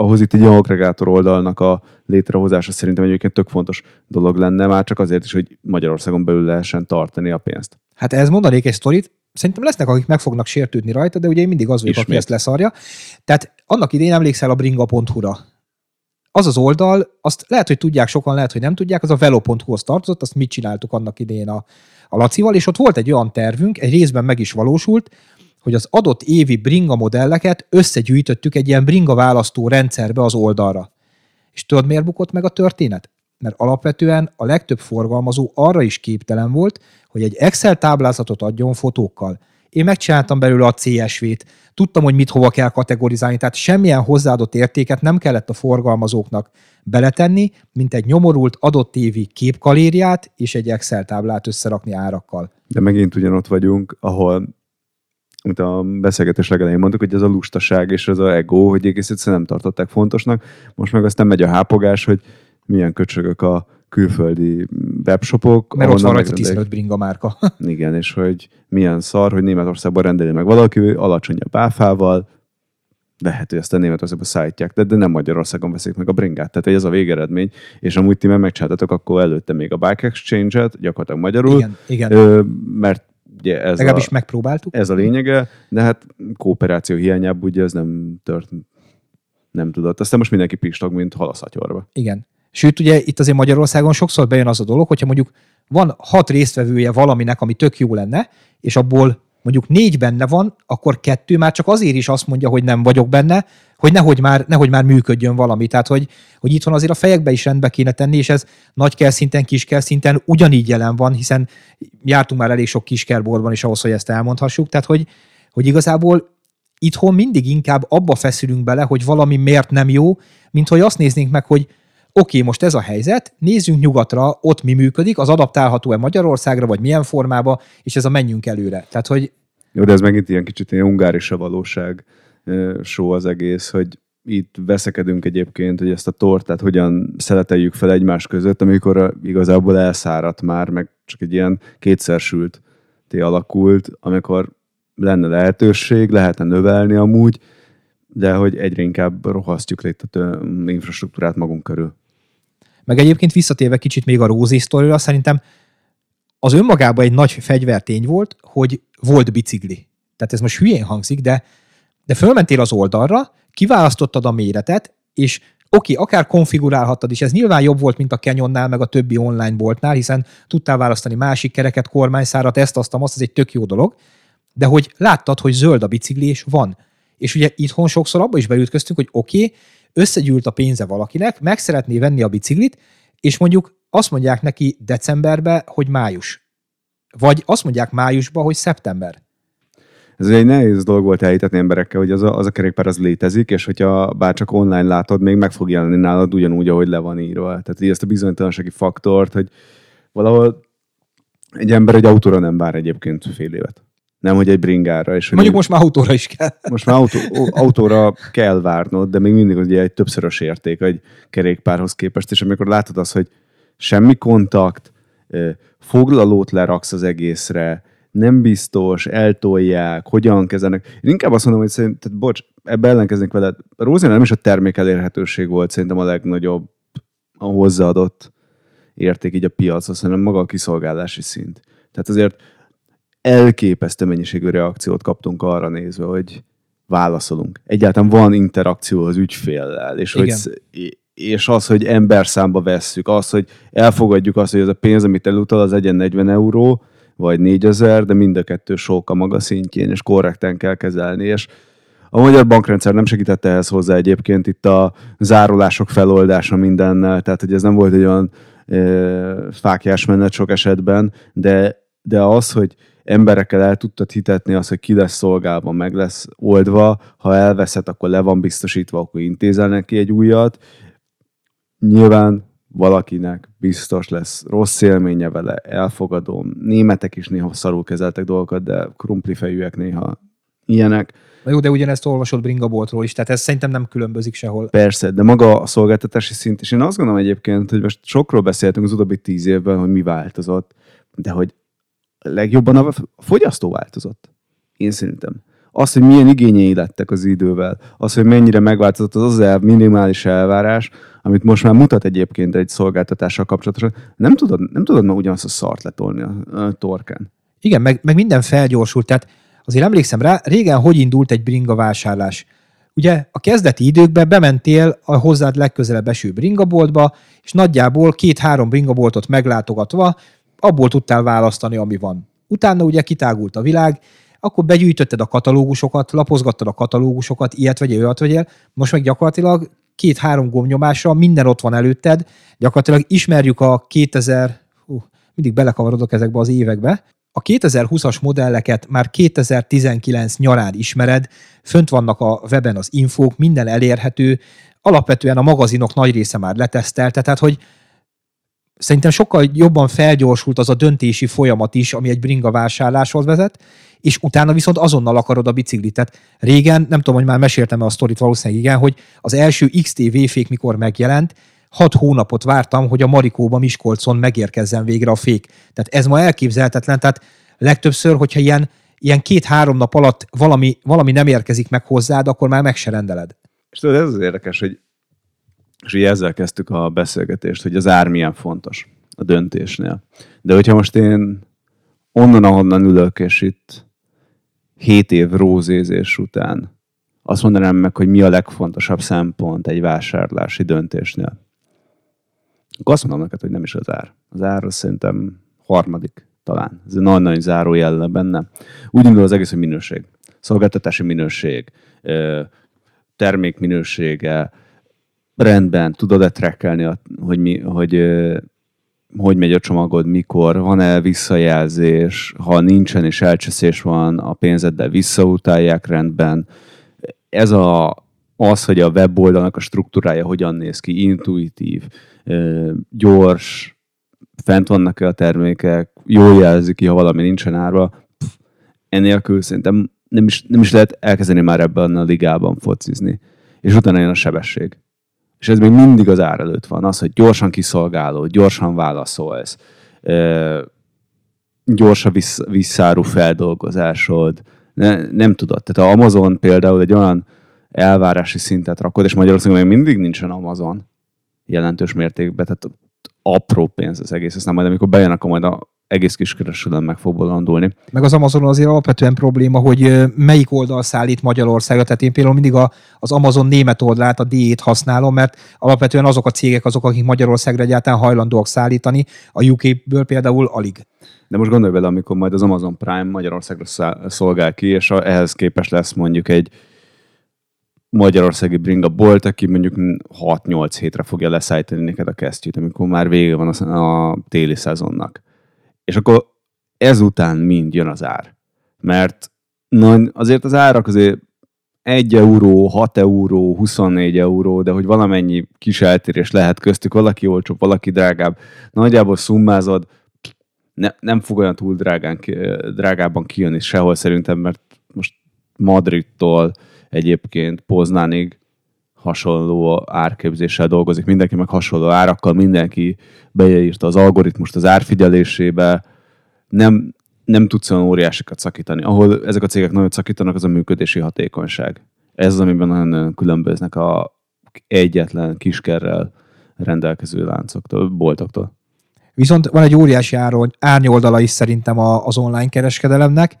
ahhoz itt egy agregátor oldalnak a létrehozása szerintem egyébként tök fontos dolog lenne, már csak azért is, hogy Magyarországon belül lehessen tartani a pénzt. Hát ez mondanék egy sztorit, szerintem lesznek, akik meg fognak sértődni rajta, de ugye én mindig az vagyok, aki ezt leszarja. Tehát annak idén emlékszel a bringa.hu-ra. Az az oldal, azt lehet, hogy tudják sokan, lehet, hogy nem tudják, az a velo.hu-hoz tartozott, azt mit csináltuk annak idén a, a Lacival, és ott volt egy olyan tervünk, egy részben meg is valósult, hogy az adott évi bringa modelleket összegyűjtöttük egy ilyen bringa választó rendszerbe az oldalra. És tudod, miért bukott meg a történet? Mert alapvetően a legtöbb forgalmazó arra is képtelen volt, hogy egy Excel táblázatot adjon fotókkal. Én megcsináltam belőle a CSV-t, tudtam, hogy mit hova kell kategorizálni, tehát semmilyen hozzáadott értéket nem kellett a forgalmazóknak beletenni, mint egy nyomorult adott évi képkalériát és egy Excel táblát összerakni árakkal. De megint ugyanott vagyunk, ahol amit a beszélgetés legelején mondtuk, hogy ez a lustaság és ez a ego, hogy egész egyszerűen nem tartották fontosnak. Most meg aztán megy a hápogás, hogy milyen köcsögök a külföldi webshopok. Mert ott van rajta 15 bringa márka. Igen, és hogy milyen szar, hogy Németországban rendeli meg valaki alacsonyabb áfával, lehet, hogy ezt a Németországban szállítják, de, de nem Magyarországon veszik meg a bringát. Tehát ez a végeredmény, és amúgy ti meg megcsináltatok akkor előtte még a Bike Exchange-et, gyakorlatilag magyarul, igen, igen. Ö, mert ugye ez Legalábbis a, megpróbáltuk. Ez a lényege, de hát kooperáció hiányában ugye ez nem tört, nem tudott. Aztán most mindenki pistag, mint halaszatyorba. Igen. Sőt, ugye itt azért Magyarországon sokszor bejön az a dolog, hogyha mondjuk van hat résztvevője valaminek, ami tök jó lenne, és abból mondjuk négy benne van, akkor kettő már csak azért is azt mondja, hogy nem vagyok benne, hogy nehogy már, nehogy már működjön valami. Tehát, hogy, hogy itthon azért a fejekbe is rendbe kéne tenni, és ez nagy kell szinten, kis kell szinten ugyanígy jelen van, hiszen jártunk már elég sok kiskerboltban is ahhoz, hogy ezt elmondhassuk. Tehát, hogy, hogy igazából itthon mindig inkább abba feszülünk bele, hogy valami miért nem jó, mint hogy azt néznénk meg, hogy oké, okay, most ez a helyzet, nézzünk nyugatra, ott mi működik, az adaptálható-e Magyarországra, vagy milyen formába, és ez a menjünk előre. Tehát, hogy... Jó, de ez megint ilyen kicsit ilyen ungáris a valóság show az egész, hogy itt veszekedünk egyébként, hogy ezt a tortát hogyan szeleteljük fel egymás között, amikor igazából elszáradt már, meg csak egy ilyen kétszer sült alakult, amikor lenne lehetőség, lehetne növelni amúgy, de hogy egyre inkább rohasztjuk itt a infrastruktúrát magunk körül. Meg egyébként visszatérve kicsit még a Rózi sztorira, szerintem az önmagában egy nagy fegyvertény volt, hogy volt bicikli. Tehát ez most hülyén hangzik, de de fölmentél az oldalra, kiválasztottad a méretet, és oké, okay, akár konfigurálhattad is, ez nyilván jobb volt, mint a Canyonnál, meg a többi online boltnál, hiszen tudtál választani másik kereket, kormányszárat, ezt, azt, azt, ez egy tök jó dolog, de hogy láttad, hogy zöld a bicikli, és van. És ugye itthon sokszor abba is beütköztünk, hogy oké, okay, összegyűlt a pénze valakinek, meg szeretné venni a biciklit, és mondjuk azt mondják neki decemberbe, hogy május. Vagy azt mondják májusba, hogy szeptember ez egy nehéz dolog volt elhitetni emberekkel, hogy az a, az a kerékpár az létezik, és hogyha bár csak online látod, még meg fog jelenni nálad ugyanúgy, ahogy le van írva. Tehát így ezt a bizonytalansági faktort, hogy valahol egy ember egy autóra nem vár egyébként fél évet. Nem, hogy egy bringára. És Mondjuk most már autóra is kell. Most már autó, autóra kell várnod, de még mindig ugye egy többszörös érték egy kerékpárhoz képest, és amikor látod azt, hogy semmi kontakt, foglalót leraksz az egészre, nem biztos, eltolják, hogyan kezelnek. Én inkább azt mondom, hogy szerintem, bocs, ebbe ellenkeznék veled. Rózina nem is a termék elérhetőség volt szerintem a legnagyobb a hozzáadott érték így a piachoz, hanem maga a kiszolgálási szint. Tehát azért elképesztő mennyiségű reakciót kaptunk arra nézve, hogy válaszolunk. Egyáltalán van interakció az ügyféllel, és, hogy, és az, hogy emberszámba vesszük, az, hogy elfogadjuk azt, hogy ez a pénz, amit elutal, az egyen 40 euró, vagy 4000, de mind a kettő sok a maga szintjén, és korrekten kell kezelni, és a magyar bankrendszer nem segítette ehhez hozzá egyébként itt a zárulások feloldása mindennel, tehát hogy ez nem volt egy olyan e, fákjás menet sok esetben, de, de az, hogy emberekkel el tudtad hitetni azt, hogy ki lesz szolgálva, meg lesz oldva, ha elveszed, akkor le van biztosítva, akkor intézel neki egy újat. Nyilván valakinek biztos lesz rossz élménye vele, elfogadom. Németek is néha szarul kezeltek dolgokat, de krumplifejűek néha ilyenek. Na jó, de ugyanezt olvasott bringaboltról is, tehát ez szerintem nem különbözik sehol. Persze, de maga a szolgáltatási szint, és én azt gondolom egyébként, hogy most sokról beszéltünk az utóbbi tíz évben, hogy mi változott, de hogy legjobban a fogyasztó változott. Én szerintem. Az, hogy milyen igényei lettek az idővel, az, hogy mennyire megváltozott az az el, minimális elvárás, amit most már mutat egyébként egy szolgáltatással kapcsolatosan, nem tudod, nem tudod ma ugyanazt a szart letolni a, a torkán. Igen, meg, meg minden felgyorsult, tehát azért emlékszem rá, régen hogy indult egy bringa vásárlás. Ugye a kezdeti időkben bementél a hozzád legközelebb eső bringaboltba, és nagyjából két-három bringaboltot meglátogatva abból tudtál választani, ami van. Utána ugye kitágult a világ, akkor begyűjtötted a katalógusokat, lapozgattad a katalógusokat, ilyet vagy olyat vegyél, most meg gyakorlatilag két-három gombnyomásra minden ott van előtted, gyakorlatilag ismerjük a 2000, hú, mindig belekavarodok ezekbe az évekbe, a 2020-as modelleket már 2019 nyarán ismered, fönt vannak a weben az infók, minden elérhető, alapvetően a magazinok nagy része már letesztelte, tehát hogy szerintem sokkal jobban felgyorsult az a döntési folyamat is, ami egy bringa vásárláshoz vezet, és utána viszont azonnal akarod a biciklit. Tehát régen, nem tudom, hogy már meséltem-e a sztorit, valószínűleg igen, hogy az első XTV fék mikor megjelent, hat hónapot vártam, hogy a Marikóba Miskolcon megérkezzen végre a fék. Tehát ez ma elképzelhetetlen, tehát legtöbbször, hogyha ilyen, ilyen két-három nap alatt valami, valami nem érkezik meg hozzád, akkor már meg se rendeled. És tudod, ez az érdekes, hogy és ugye ezzel kezdtük a beszélgetést, hogy az ár milyen fontos a döntésnél. De hogyha most én onnan, ahonnan ülök, és itt hét év rózézés után azt mondanám meg, hogy mi a legfontosabb szempont egy vásárlási döntésnél. Akkor azt mondom neked, hogy nem is az ár. Az ár az szerintem harmadik talán. Ez egy nagyon-nagyon záró jelle benne. Úgy indul az egész, hogy minőség. Szolgáltatási minőség, termék minősége, rendben, tudod-e trackelni, hogy, mi, hogy hogy megy a csomagod, mikor, van-e visszajelzés, ha nincsen és elcseszés van, a pénzeddel visszautálják rendben. Ez a, az, hogy a weboldalnak a struktúrája hogyan néz ki, intuitív, gyors, fent vannak-e a termékek, jól jelzik ki, ha valami nincsen árva, ennélkül szerintem nem is, nem is lehet elkezdeni már ebben a ligában focizni. És utána jön a sebesség és ez még mindig az ár előtt van, az, hogy gyorsan kiszolgáló, gyorsan válaszolsz, gyors a vissz, visszáru feldolgozásod, ne, nem tudod. Tehát a Amazon például egy olyan elvárási szintet rakod, és Magyarországon még mindig nincsen Amazon jelentős mértékben, tehát apró pénz az egész, aztán majd amikor bejön, akkor majd a egész kis kereskedelem meg fog bolondulni. Meg az Amazonon azért alapvetően probléma, hogy melyik oldal szállít Magyarországra. Tehát én például mindig a, az Amazon német oldalát, a D-t használom, mert alapvetően azok a cégek azok, akik Magyarországra egyáltalán hajlandóak szállítani, a UK-ből például alig. De most gondolj bele, amikor majd az Amazon Prime Magyarországra szolgál ki, és ehhez képes lesz mondjuk egy magyarországi bringa bolt, aki mondjuk 6-8 hétre fogja leszállítani neked a kesztyűt, amikor már vége van a, a téli szezonnak és akkor ezután mind jön az ár. Mert na, azért az árak azért 1 euró, 6 euró, 24 euró, de hogy valamennyi kis eltérés lehet köztük, valaki olcsóbb, valaki drágább. Nagyjából szummázod, ne, nem fog olyan túl drágán, drágában kijönni sehol szerintem, mert most Madridtól egyébként Poznánig hasonló árképzéssel dolgozik, mindenki meg hasonló árakkal, mindenki beírta az algoritmust az árfigyelésébe, nem, nem tudsz olyan óriásikat szakítani. Ahol ezek a cégek nagyon szakítanak, az a működési hatékonyság. Ez az, amiben nagyon különböznek a egyetlen kiskerrel rendelkező láncoktól, boltoktól. Viszont van egy óriási árnyoldala is szerintem az online kereskedelemnek,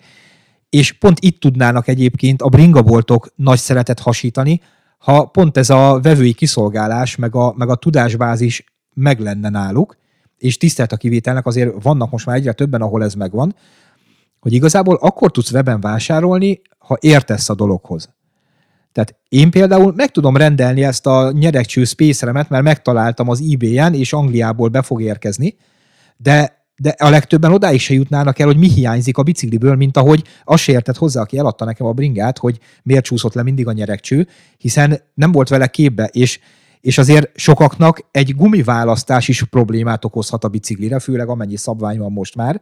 és pont itt tudnának egyébként a bringaboltok nagy szeretet hasítani, ha pont ez a vevői kiszolgálás, meg a, meg a tudásbázis meg lenne náluk, és tisztelt a kivételnek, azért vannak most már egyre többen, ahol ez megvan, hogy igazából akkor tudsz weben vásárolni, ha értesz a dologhoz. Tehát én például meg tudom rendelni ezt a nyerekcső space mert megtaláltam az eBay-en, és Angliából be fog érkezni, de de a legtöbben odáig se jutnának el, hogy mi hiányzik a bicikliből, mint ahogy azt se értett hozzá, aki eladta nekem a bringát, hogy miért csúszott le mindig a nyerekcső, hiszen nem volt vele képbe, és és azért sokaknak egy gumiválasztás is problémát okozhat a biciklire, főleg amennyi szabvány van most már.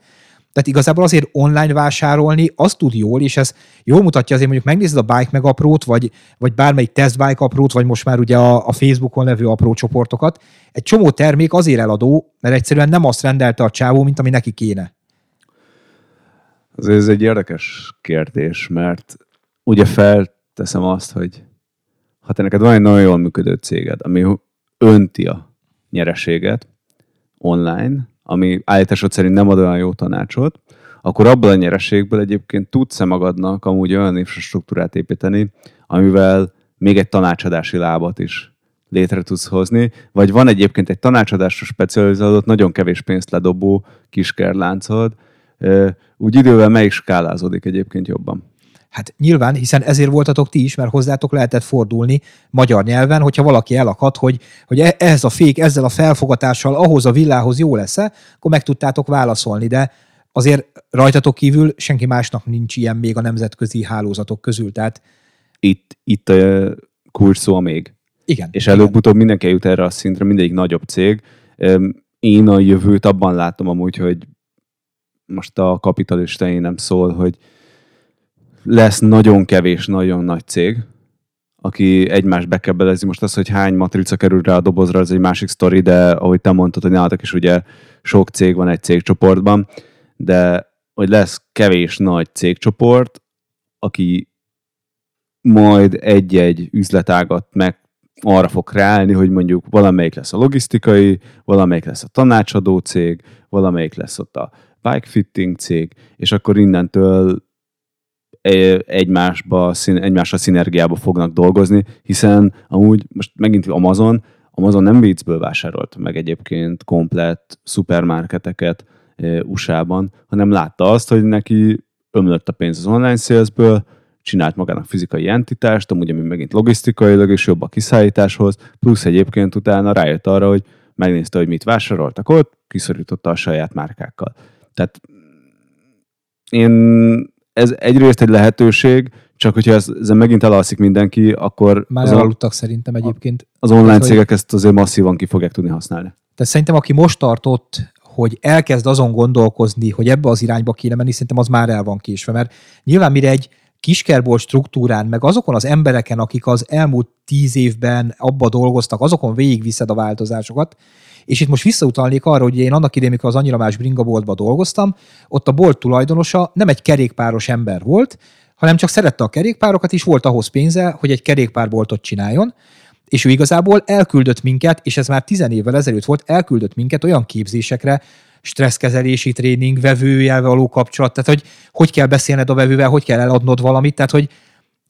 Tehát igazából azért online vásárolni, az tud jól, és ez jól mutatja azért, mondjuk megnézed a Bike meg aprót, vagy, vagy bármelyik testbike aprót, vagy most már ugye a, a Facebookon levő apró csoportokat. Egy csomó termék azért eladó, mert egyszerűen nem azt rendelte a csávó, mint ami neki kéne. Ez egy érdekes kérdés, mert ugye felteszem azt, hogy ha te neked van egy nagyon jól működő céged, ami önti a nyereséget online, ami állításod szerint nem ad olyan jó tanácsot, akkor abból a nyereségből egyébként tudsz-e magadnak amúgy olyan infrastruktúrát építeni, amivel még egy tanácsadási lábat is létre tudsz hozni, vagy van egyébként egy tanácsadásra specializálódott, nagyon kevés pénzt ledobó kiskerláncod, úgy idővel melyik skálázódik egyébként jobban? Hát nyilván, hiszen ezért voltatok ti is, mert hozzátok lehetett fordulni magyar nyelven, hogyha valaki elakad, hogy, hogy e, ez a fék ezzel a felfogatással ahhoz a villához jó lesz-e, akkor meg tudtátok válaszolni, de azért rajtatok kívül senki másnak nincs ilyen még a nemzetközi hálózatok közül, tehát itt, itt a kulcs szó még. Igen. És előbb-utóbb mindenki jut erre a szintre, mindegyik nagyobb cég. Én a jövőt abban látom amúgy, hogy most a kapitalista én nem szól, hogy lesz nagyon kevés, nagyon nagy cég, aki egymást bekebelezi. Most az, hogy hány matrica kerül rá a dobozra, az egy másik sztori, de ahogy te mondtad, hogy nálatok is ugye sok cég van egy cégcsoportban, de hogy lesz kevés nagy cégcsoport, aki majd egy-egy üzletágat meg arra fog ráállni, hogy mondjuk valamelyik lesz a logisztikai, valamelyik lesz a tanácsadó cég, valamelyik lesz ott a bike fitting cég, és akkor innentől egymásba, egymásra szinergiába fognak dolgozni, hiszen amúgy most megint Amazon, Amazon nem viccből vásárolt meg egyébként komplett szupermarketeket USA-ban, hanem látta azt, hogy neki ömlött a pénz az online salesből, csinált magának fizikai entitást, amúgy ami megint logisztikailag is jobb a kiszállításhoz, plusz egyébként utána rájött arra, hogy megnézte, hogy mit vásároltak ott, kiszorította a saját márkákkal. Tehát én ez egyrészt egy lehetőség, csak hogyha ez, ezen megint elalszik mindenki, akkor... Már az elaludtak szerintem egyébként. Az online hát, cégek ezt azért masszívan ki fogják tudni használni. Tehát szerintem, aki most tartott, hogy elkezd azon gondolkozni, hogy ebbe az irányba kéne menni, szerintem az már el van késve, mert nyilván mire egy kiskerból struktúrán, meg azokon az embereken, akik az elmúlt tíz évben abba dolgoztak, azokon végigviszed a változásokat, és itt most visszautalnék arra, hogy én annak idején, amikor az annyira más bringaboltban dolgoztam, ott a bolt tulajdonosa nem egy kerékpáros ember volt, hanem csak szerette a kerékpárokat, és volt ahhoz pénze, hogy egy kerékpárboltot csináljon, és ő igazából elküldött minket, és ez már tizen évvel ezelőtt volt, elküldött minket olyan képzésekre, stresszkezelési tréning, vevőjel való kapcsolat, tehát hogy hogy kell beszélned a vevővel, hogy kell eladnod valamit, tehát hogy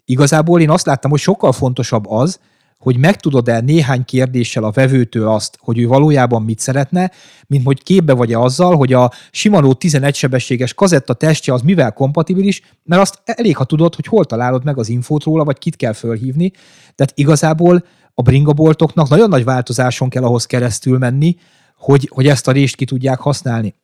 igazából én azt láttam, hogy sokkal fontosabb az, hogy megtudod-e néhány kérdéssel a vevőtől azt, hogy ő valójában mit szeretne, mint hogy képbe vagy-e azzal, hogy a Shimano 11 sebességes kazetta testje az mivel kompatibilis, mert azt elég, ha tudod, hogy hol találod meg az infót róla, vagy kit kell fölhívni. Tehát igazából a bringaboltoknak nagyon nagy változáson kell ahhoz keresztül menni, hogy, hogy ezt a részt ki tudják használni.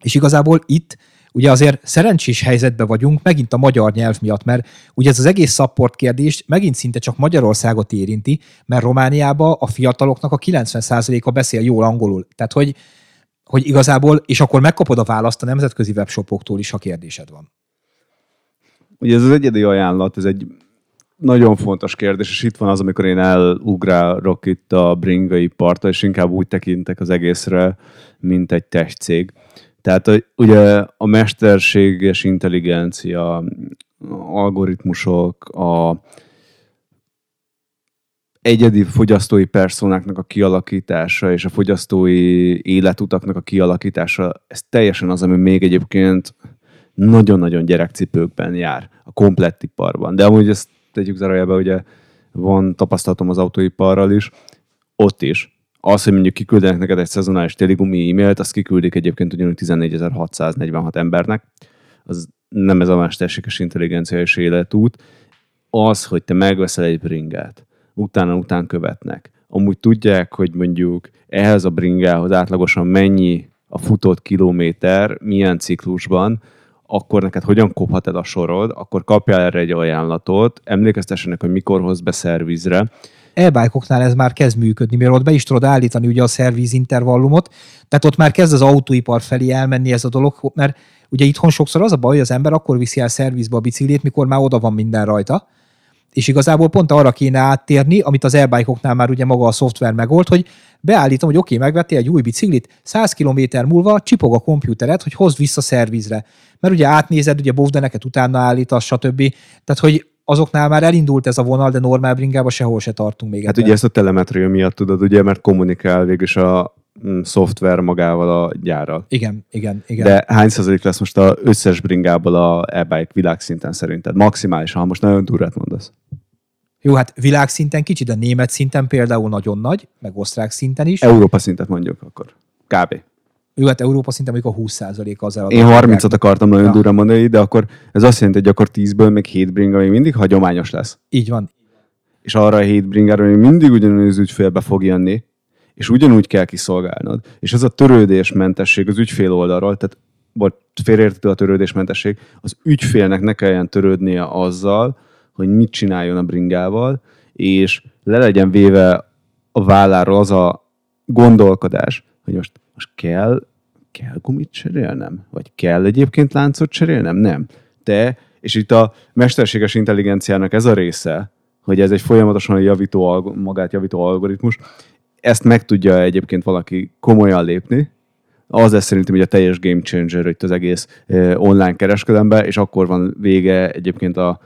És igazából itt ugye azért szerencsés helyzetben vagyunk, megint a magyar nyelv miatt, mert ugye ez az egész support kérdés megint szinte csak Magyarországot érinti, mert Romániában a fiataloknak a 90%-a beszél jól angolul. Tehát, hogy, hogy igazából, és akkor megkapod a választ a nemzetközi webshopoktól is, ha kérdésed van. Ugye ez az egyedi ajánlat, ez egy nagyon fontos kérdés, és itt van az, amikor én elugrálok itt a bringai partra, és inkább úgy tekintek az egészre, mint egy testcég. Tehát ugye a mesterséges intelligencia, algoritmusok, a egyedi fogyasztói personáknak a kialakítása és a fogyasztói életutaknak a kialakítása, ez teljesen az, ami még egyébként nagyon-nagyon gyerekcipőkben jár a komplett iparban. De amúgy ezt tegyük zárójelbe, ugye van tapasztalatom az autóiparral is, ott is az, hogy mondjuk kiküldenek neked egy szezonális téligumi e-mailt, azt kiküldik egyébként ugyanúgy 14.646 embernek. Az nem ez a mesterséges intelligencia és életút. Az, hogy te megveszel egy bringát, utána után követnek. Amúgy tudják, hogy mondjuk ehhez a bringához átlagosan mennyi a futott kilométer milyen ciklusban, akkor neked hogyan kophat el a sorod, akkor kapjál erre egy ajánlatot, emlékeztessenek, hogy mikor hoz be szervizre. E-bike-oknál ez már kezd működni, mert ott be is tudod állítani ugye a szerviz intervallumot, tehát ott már kezd az autóipar felé elmenni ez a dolog, mert ugye itthon sokszor az a baj, hogy az ember akkor viszi el szervizbe a biciklét, mikor már oda van minden rajta, és igazából pont arra kéne áttérni, amit az e már ugye maga a szoftver megold, hogy beállítom, hogy oké, okay, megvettél egy új biciklit, 100 km múlva csipog a kompjútered, hogy hozd vissza szervizre. Mert ugye átnézed, ugye bovdeneket utána állítasz, stb. Tehát, hogy azoknál már elindult ez a vonal, de normál bringába sehol se tartunk még. Hát ebben. ugye ezt a telemetria miatt tudod, ugye, mert kommunikál végül a szoftver magával a gyárral. Igen, igen, igen. De hány százalék lesz most az összes bringából a e-bike világszinten szerinted? Maximálisan, ha most nagyon durát mondasz. Jó, hát világszinten kicsit, de német szinten például nagyon nagy, meg osztrák szinten is. Európa szintet mondjuk akkor. Kb. Jó, hát Európa szinten mondjuk a 20% az el. Én 30-at akartam nagyon ja. durva mondani, de akkor ez azt jelenti, hogy akkor 10-ből még 7 bringa még mindig hagyományos lesz. Így van. És arra a 7 bringára még mindig ugyanúgy az ügyfélbe fog jönni, és ugyanúgy kell kiszolgálnod. És ez a törődésmentesség az ügyfél oldalról, tehát vagy félreértető a törődésmentesség, az ügyfélnek ne kelljen törődnie azzal, hogy mit csináljon a bringával, és le legyen véve a válláról az a gondolkodás, hogy most, most kell, kell gumit cserélnem? Vagy kell egyébként láncot cserélnem? Nem. Te, és itt a mesterséges intelligenciának ez a része, hogy ez egy folyamatosan javító, magát javító algoritmus, ezt meg tudja egyébként valaki komolyan lépni, az lesz szerintem hogy a teljes game changer itt az egész online kereskedelemben, és akkor van vége egyébként a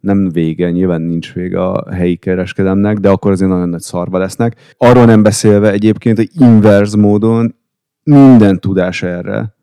nem vége, nyilván nincs vége a helyi kereskedelemnek, de akkor azért nagyon nagy szarba lesznek. Arról nem beszélve egyébként, hogy inverz módon minden tudás erre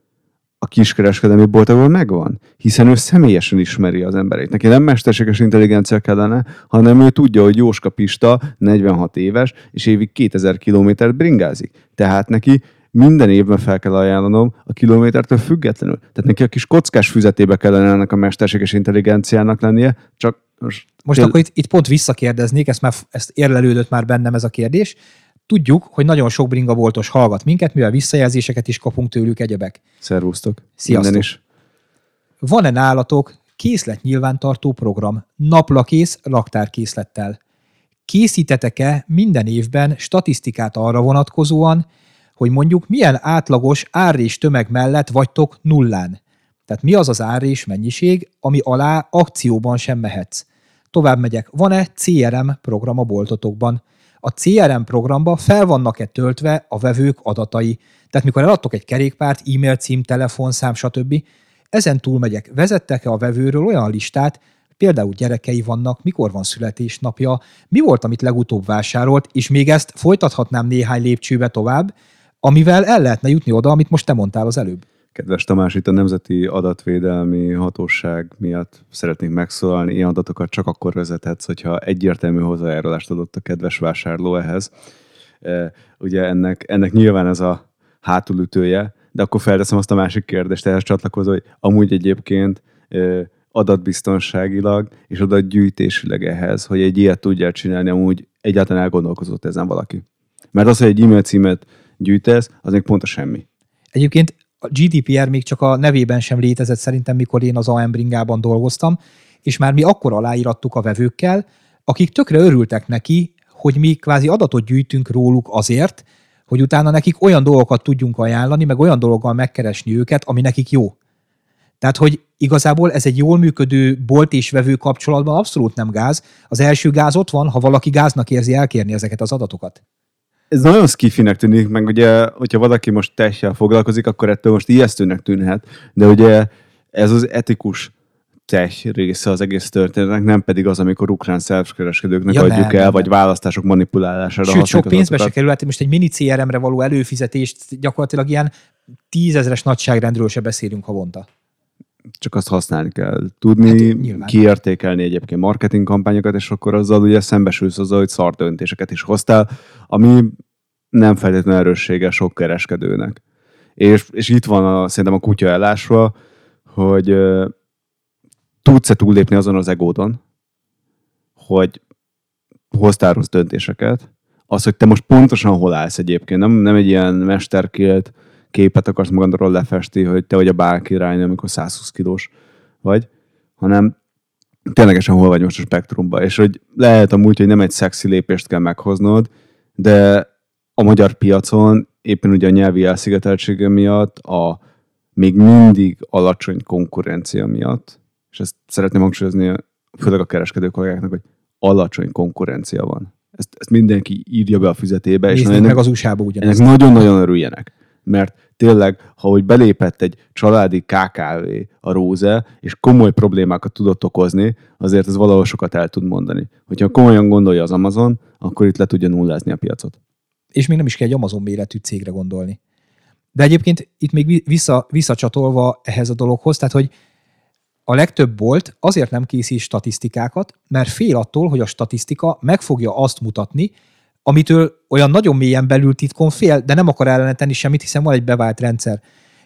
a kiskereskedelmi boltokban megvan, hiszen ő személyesen ismeri az emberét. Neki nem mesterséges intelligencia kellene, hanem ő tudja, hogy Jóska Pista 46 éves, és évig 2000 kilométert bringázik. Tehát neki minden évben fel kell ajánlanom a kilométertől függetlenül. Tehát neki a kis kockás füzetébe kellene ennek a mesterséges intelligenciának lennie, csak most... Most akkor itt, itt pont visszakérdeznék, ezt, már, ezt érlelődött már bennem ez a kérdés. Tudjuk, hogy nagyon sok bringa voltos hallgat minket, mivel visszajelzéseket is kapunk tőlük egyebek. Szervusztok. Sziasztok. Minden is. Van-e nálatok készlet nyilvántartó program, naplakész raktárkészlettel? Készítetek-e minden évben statisztikát arra vonatkozóan, hogy mondjuk milyen átlagos árrés tömeg mellett vagytok nullán. Tehát mi az az árrés mennyiség, ami alá akcióban sem mehetsz. Tovább megyek. Van-e CRM program a boltotokban? A CRM programba fel vannak-e töltve a vevők adatai? Tehát mikor eladtok egy kerékpárt, e-mail cím, telefonszám, stb. Ezen túl megyek. Vezettek-e a vevőről olyan listát, például gyerekei vannak, mikor van születésnapja, mi volt, amit legutóbb vásárolt, és még ezt folytathatnám néhány lépcsőbe tovább, amivel el lehetne jutni oda, amit most te mondtál az előbb. Kedves Tamás, itt a Nemzeti Adatvédelmi Hatóság miatt szeretnék megszólalni. Ilyen adatokat csak akkor vezethetsz, hogyha egyértelmű hozzájárulást adott a kedves vásárló ehhez. E, ugye ennek, ennek nyilván ez a hátulütője, de akkor felteszem azt a másik kérdést ehhez csatlakozó, hogy amúgy egyébként e, adatbiztonságilag és adatgyűjtésileg ehhez, hogy egy ilyet tudja csinálni, amúgy egyáltalán elgondolkozott ezen valaki. Mert az, hogy egy e-mail címet gyűjtesz, az még pont a semmi. Egyébként a GDPR még csak a nevében sem létezett szerintem, mikor én az AM bringában dolgoztam, és már mi akkor aláírattuk a vevőkkel, akik tökre örültek neki, hogy mi kvázi adatot gyűjtünk róluk azért, hogy utána nekik olyan dolgokat tudjunk ajánlani, meg olyan dologgal megkeresni őket, ami nekik jó. Tehát, hogy igazából ez egy jól működő bolt és vevő kapcsolatban abszolút nem gáz. Az első gáz ott van, ha valaki gáznak érzi elkérni ezeket az adatokat ez nagyon skifinek tűnik, meg ugye, hogyha valaki most techjel foglalkozik, akkor ettől most ijesztőnek tűnhet, de ugye ez az etikus tech része az egész történetnek, nem pedig az, amikor ukrán szervkereskedőknek ja, adjuk nem, el, nem. vagy választások manipulálására. Sőt, sok pénzbe se kerül, hát most egy mini CRM-re való előfizetést gyakorlatilag ilyen tízezres nagyságrendről se beszélünk havonta csak azt használni kell. Tudni, hát, kiértékelni egyébként marketing kampányokat, és akkor azzal ugye szembesülsz azzal, hogy szar döntéseket is hoztál, ami nem feltétlenül erőssége sok kereskedőnek. És, és itt van a, szerintem a kutya ellásva, hogy uh, tudsz-e túllépni azon az egódon, hogy hoztál rossz döntéseket, az, hogy te most pontosan hol állsz egyébként, nem, nem egy ilyen mesterkélt képet akarsz magadról lefesti, hogy te vagy a bál király, amikor 120 kilós vagy, hanem ténylegesen hol vagy most a spektrumban, és hogy lehet amúgy, hogy nem egy szexi lépést kell meghoznod, de a magyar piacon éppen ugye a nyelvi elszigeteltsége miatt, a még mindig alacsony konkurencia miatt, és ezt szeretném hangsúlyozni főleg a kereskedő kollégáknak, hogy alacsony konkurencia van. Ezt, ezt mindenki írja be a füzetébe. Nézzük és meg ennek, az USA-ba ugyanezt. Ennek nagyon-nagyon örüljenek. Mert tényleg, ha hogy belépett egy családi KKV a Róze, és komoly problémákat tudott okozni, azért ez valahol sokat el tud mondani. Hogyha komolyan gondolja az Amazon, akkor itt le tudja nullázni a piacot. És még nem is kell egy Amazon méretű cégre gondolni. De egyébként itt még vissza, visszacsatolva ehhez a dologhoz, tehát hogy a legtöbb bolt azért nem készít statisztikákat, mert fél attól, hogy a statisztika meg fogja azt mutatni, amitől olyan nagyon mélyen belül titkon fél, de nem akar ellene semmit, hiszen van egy bevált rendszer.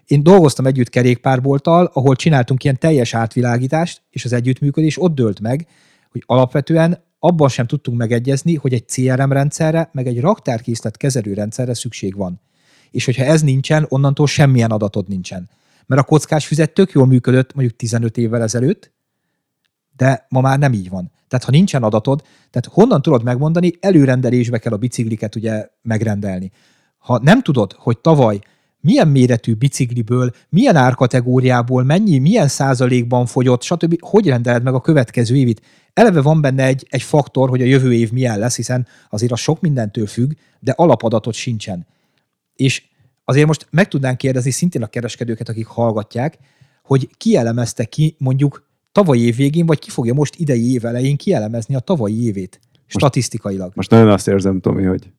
Én dolgoztam együtt kerékpárbolttal, ahol csináltunk ilyen teljes átvilágítást, és az együttműködés ott dőlt meg, hogy alapvetően abban sem tudtunk megegyezni, hogy egy CRM rendszerre, meg egy raktárkészlet kezelő rendszerre szükség van. És hogyha ez nincsen, onnantól semmilyen adatod nincsen. Mert a kockás füzet tök jól működött mondjuk 15 évvel ezelőtt, de ma már nem így van. Tehát ha nincsen adatod, tehát honnan tudod megmondani, előrendelésbe kell a bicikliket ugye megrendelni. Ha nem tudod, hogy tavaly milyen méretű bicikliből, milyen árkategóriából, mennyi, milyen százalékban fogyott, stb. Hogy rendeled meg a következő évit? Eleve van benne egy, egy faktor, hogy a jövő év milyen lesz, hiszen azért a sok mindentől függ, de alapadatot sincsen. És azért most meg tudnánk kérdezni szintén a kereskedőket, akik hallgatják, hogy ki elemezte ki mondjuk tavalyi év végén, vagy ki fogja most idei év elején kielemezni a tavalyi évét statisztikailag. Most nagyon azt érzem, Tomi, hogy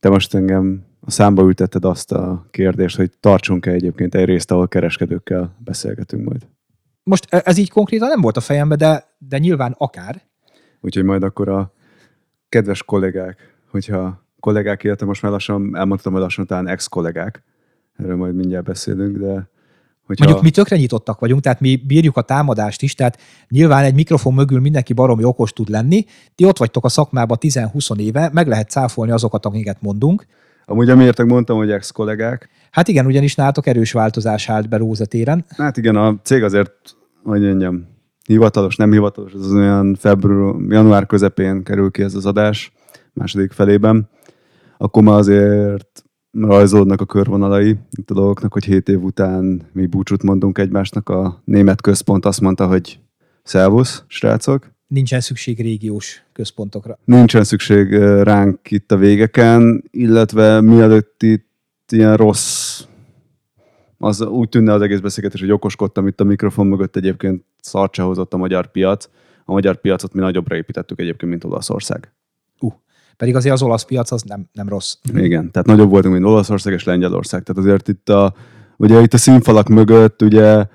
te most engem a számba ültetted azt a kérdést, hogy tartsunk-e egyébként egy részt, ahol kereskedőkkel beszélgetünk majd. Most e- ez így konkrétan nem volt a fejembe, de, de nyilván akár. Úgyhogy majd akkor a kedves kollégák, hogyha kollégák, illetve most már lassan, elmondtam, hogy lassan talán ex-kollégák, erről majd mindjárt beszélünk, de Hogyha... Mondjuk mi tökre nyitottak vagyunk, tehát mi bírjuk a támadást is, tehát nyilván egy mikrofon mögül mindenki baromi okos tud lenni. Ti ott vagytok a szakmában 10-20 éve, meg lehet cáfolni azokat, amiket mondunk. Amúgy amiért mondtam, hogy ex-kollégák. Hát igen, ugyanis nálatok erős változás állt be Rózetéren. Hát igen, a cég azért, hogy mondjam, hivatalos, nem hivatalos, az olyan február, január közepén kerül ki ez az adás, második felében. Akkor már azért rajzolódnak a körvonalai itt a dolgoknak, hogy hét év után mi búcsút mondunk egymásnak. A német központ azt mondta, hogy szervusz, srácok. Nincsen szükség régiós központokra. Nincsen szükség ránk itt a végeken, illetve mielőtt itt ilyen rossz az úgy tűnne az egész beszélgetés, hogy okoskodtam itt a mikrofon mögött egyébként szart hozott a magyar piac. A magyar piacot mi nagyobbra építettük egyébként, mint Olaszország. Pedig azért az olasz piac az nem, nem rossz. Igen, tehát nagyobb voltunk, mint Olaszország és Lengyelország. Tehát azért itt a, ugye itt a színfalak mögött ugye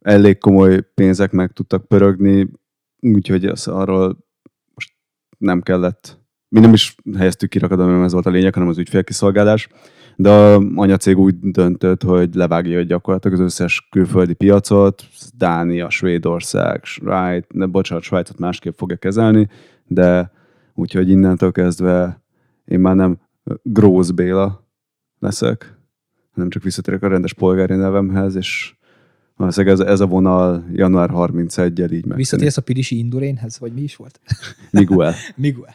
elég komoly pénzek meg tudtak pörögni, úgyhogy az arról most nem kellett, mi nem is helyeztük kirakadom, mert ez volt a lényeg, hanem az ügyfélkiszolgálás, de a anyacég úgy döntött, hogy levágja gyakorlatilag az összes külföldi piacot, Dánia, Svédország, Svájc, ne, bocsánat, Svájcot másképp fogja kezelni, de úgyhogy innentől kezdve én már nem Grósz Béla leszek, hanem csak visszatérek a rendes polgári nevemhez, és valószínűleg ez, ez a vonal január 31-el így meg. Visszatérsz a Pirisi Indurénhez, vagy mi is volt? Miguel. Miguel.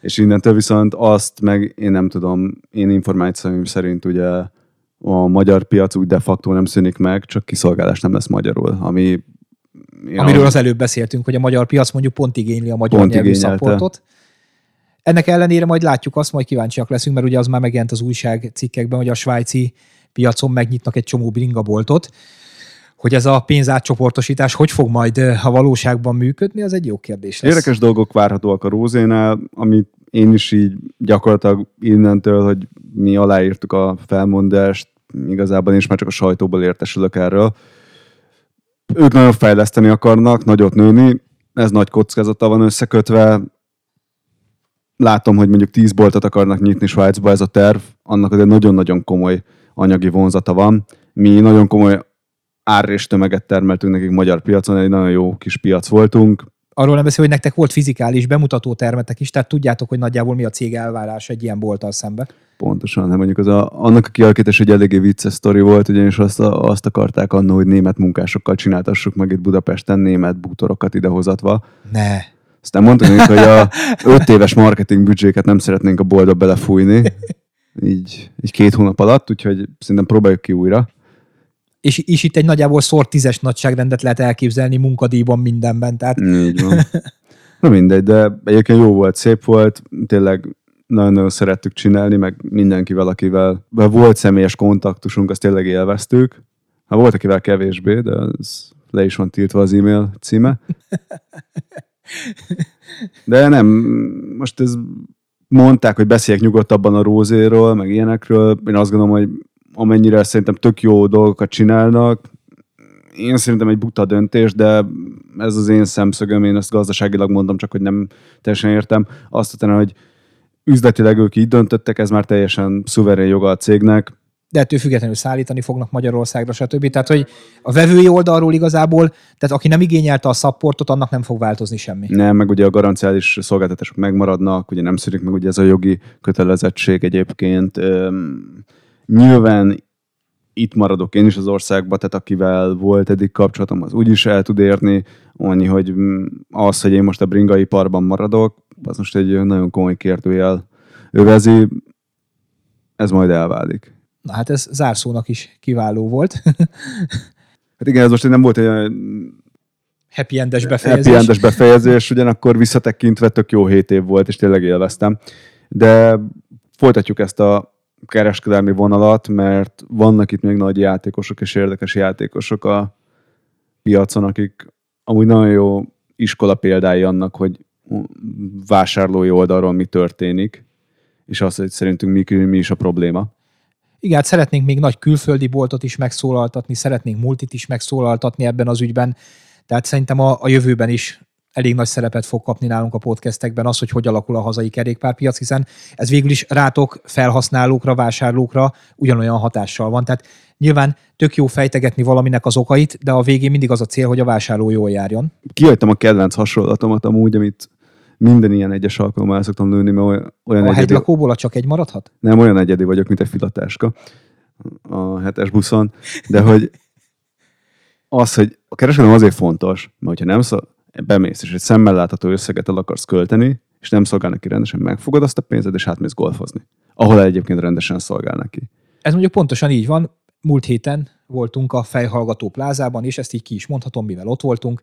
és innentől viszont azt meg én nem tudom, én információim szerint ugye a magyar piac úgy de facto nem szűnik meg, csak kiszolgálás nem lesz magyarul, ami Ja. Amiről az előbb beszéltünk, hogy a magyar piac mondjuk pont igényli a magyar nyelvű szapportot. Ennek ellenére majd látjuk azt, majd kíváncsiak leszünk, mert ugye az már megjelent az újság cikkekben, hogy a svájci piacon megnyitnak egy csomó bringaboltot, hogy ez a pénzátcsoportosítás hogy fog majd a valóságban működni, az egy jó kérdés lesz. Érdekes dolgok várhatóak a Rózénál, amit én is így gyakorlatilag innentől, hogy mi aláírtuk a felmondást, igazából is már csak a sajtóból értesülök erről, ők nagyon fejleszteni akarnak, nagyot nőni, ez nagy kockázata van összekötve. Látom, hogy mondjuk 10 boltot akarnak nyitni Svájcba, ez a terv, annak azért nagyon-nagyon komoly anyagi vonzata van. Mi nagyon komoly ár és tömeget termeltünk nekik magyar piacon, egy nagyon jó kis piac voltunk, Arról nem beszél, hogy nektek volt fizikális bemutató termetek is, tehát tudjátok, hogy nagyjából mi a cég elvárás egy ilyen bolttal szembe. Pontosan, hát mondjuk az a, annak a kialakítás egy eléggé vicces sztori volt, ugyanis azt, azt akarták annó, hogy német munkásokkal csináltassuk meg itt Budapesten német bútorokat idehozatva. Ne. Aztán mondtuk nekik, hogy a öt éves marketing büdzséket nem szeretnénk a boltba belefújni, így, így két hónap alatt, úgyhogy szerintem próbáljuk ki újra. És, és itt egy nagyjából szor tízes nagyságrendet lehet elképzelni munkadíjban mindenben. Tehát Így van. Na mindegy, de egyébként jó volt, szép volt, tényleg nagyon-nagyon szerettük csinálni, meg mindenkivel, akivel volt személyes kontaktusunk, azt tényleg élveztük. Hát volt, akivel kevésbé, de ez le is van tiltva az e-mail címe. De nem, most ez mondták, hogy beszéljek nyugodtabban a rózéről, meg ilyenekről. Én azt gondolom, hogy amennyire szerintem tök jó dolgokat csinálnak, én szerintem egy buta döntés, de ez az én szemszögöm, én ezt gazdaságilag mondom, csak hogy nem teljesen értem. Azt utána, hogy üzletileg ők így döntöttek, ez már teljesen szuverén joga a cégnek. de ettől függetlenül szállítani fognak Magyarországra, stb. Tehát, hogy a vevői oldalról igazából, tehát aki nem igényelte a szapportot, annak nem fog változni semmi. Nem, meg ugye a garanciális szolgáltatások megmaradnak, ugye nem szűnik meg ugye ez a jogi kötelezettség egyébként. Üm, nyilván itt maradok én is az országban, tehát akivel volt eddig kapcsolatom, az úgyis el tud érni, annyi, hogy mm, az, hogy én most a bringaiparban maradok, az most egy nagyon komoly kérdőjel övezi, ez majd elválik. Na hát ez zárszónak is kiváló volt. Hát igen, ez most nem volt egy olyan Happy endes happy befejezés. endes befejezés, ugyanakkor visszatekintve tök jó hét év volt, és tényleg élveztem. De folytatjuk ezt a kereskedelmi vonalat, mert vannak itt még nagy játékosok és érdekes játékosok a piacon, akik amúgy nagyon jó iskola példái annak, hogy vásárlói oldalról mi történik, és az, hogy szerintünk mi, mi is a probléma. Igen, hát szeretnénk még nagy külföldi boltot is megszólaltatni, szeretnénk multit is megszólaltatni ebben az ügyben, tehát szerintem a, a jövőben is elég nagy szerepet fog kapni nálunk a podcastekben az, hogy hogy alakul a hazai kerékpárpiac, hiszen ez végül is rátok, felhasználókra, vásárlókra ugyanolyan hatással van. Tehát nyilván tök jó fejtegetni valaminek az okait, de a végén mindig az a cél, hogy a vásárló jól járjon. Kihagytam a kedvenc hasonlatomat amúgy, amit minden ilyen egyes alkalommal szoktam lőni, mert olyan- olyan A egyedi, hegylakóból a csak egy maradhat? nem olyan egyedi vagyok, mint egy filatáska a hetes buszon, de hogy az, hogy a kereskedelem azért fontos, mert hogyha nem szó, bemész, és egy szemmel látható összeget el akarsz költeni, és nem szolgál neki rendesen, megfogod azt a pénzed, és átmész golfozni. Ahol egyébként rendesen szolgál neki. Ez mondjuk pontosan így van. Múlt héten voltunk a fejhallgató plázában, és ezt így ki is mondhatom, mivel ott voltunk.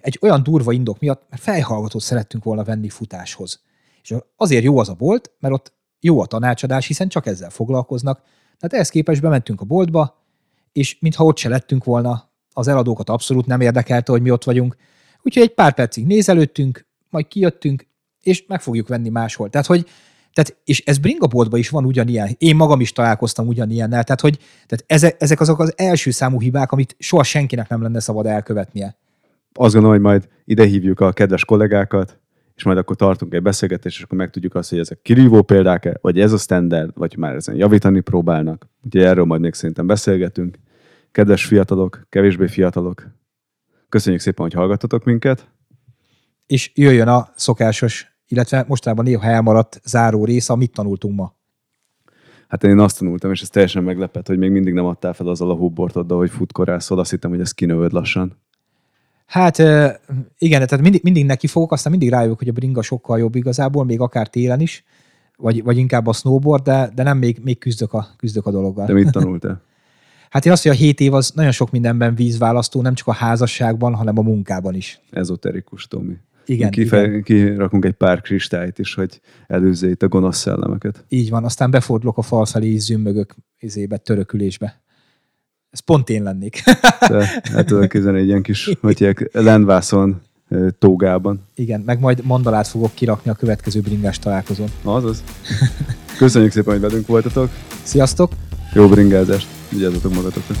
Egy olyan durva indok miatt, mert fejhallgatót szerettünk volna venni futáshoz. És azért jó az a bolt, mert ott jó a tanácsadás, hiszen csak ezzel foglalkoznak. Tehát ehhez képest bementünk a boltba, és mintha ott se lettünk volna, az eladókat abszolút nem érdekelte, hogy mi ott vagyunk. Úgyhogy egy pár percig nézelődtünk, majd kijöttünk, és meg fogjuk venni máshol. Tehát, hogy tehát, és ez bringaboltban is van ugyanilyen. Én magam is találkoztam ugyanilyennel. Tehát, hogy tehát ezek, azok az első számú hibák, amit soha senkinek nem lenne szabad elkövetnie. Azt gondolom, hogy majd ide hívjuk a kedves kollégákat, és majd akkor tartunk egy beszélgetést, és akkor megtudjuk azt, hogy ezek kirívó példák vagy ez a standard, vagy már ezen javítani próbálnak. Úgyhogy erről majd még szerintem beszélgetünk. Kedves fiatalok, kevésbé fiatalok, köszönjük szépen, hogy hallgattatok minket. És jöjjön a szokásos, illetve mostában néha elmaradt záró rész, amit tanultunk ma. Hát én azt tanultam, és ez teljesen meglepett, hogy még mindig nem adtál fel azzal a húbortoddal, hogy futkorászol, azt hittem, hogy ezt kinövöd lassan. Hát igen, tehát mindig, mindig neki fogok, aztán mindig rájövök, hogy a bringa sokkal jobb igazából, még akár télen is, vagy, vagy inkább a snowboard, de, de nem még, még küzdök, a, küzdök a dologgal. De mit tanultál? Hát én azt, hogy a 7 év az nagyon sok mindenben vízválasztó, nem csak a házasságban, hanem a munkában is. Ezoterikus, Tomi. Igen, Kife- igen. Kirakunk egy pár kristályt is, hogy előzze itt a gonosz szellemeket. Így van, aztán befordulok a fal felé, és zümmögök izébe, törökülésbe. Ez pont én lennék. De hát képzelni egy ilyen kis, hogy lendvászon tógában. Igen, meg majd mandalát fogok kirakni a következő bringás találkozón. Azaz. Köszönjük szépen, hogy velünk voltatok. Sziasztok! Jó bringázást. Vigyázzatok magatokra.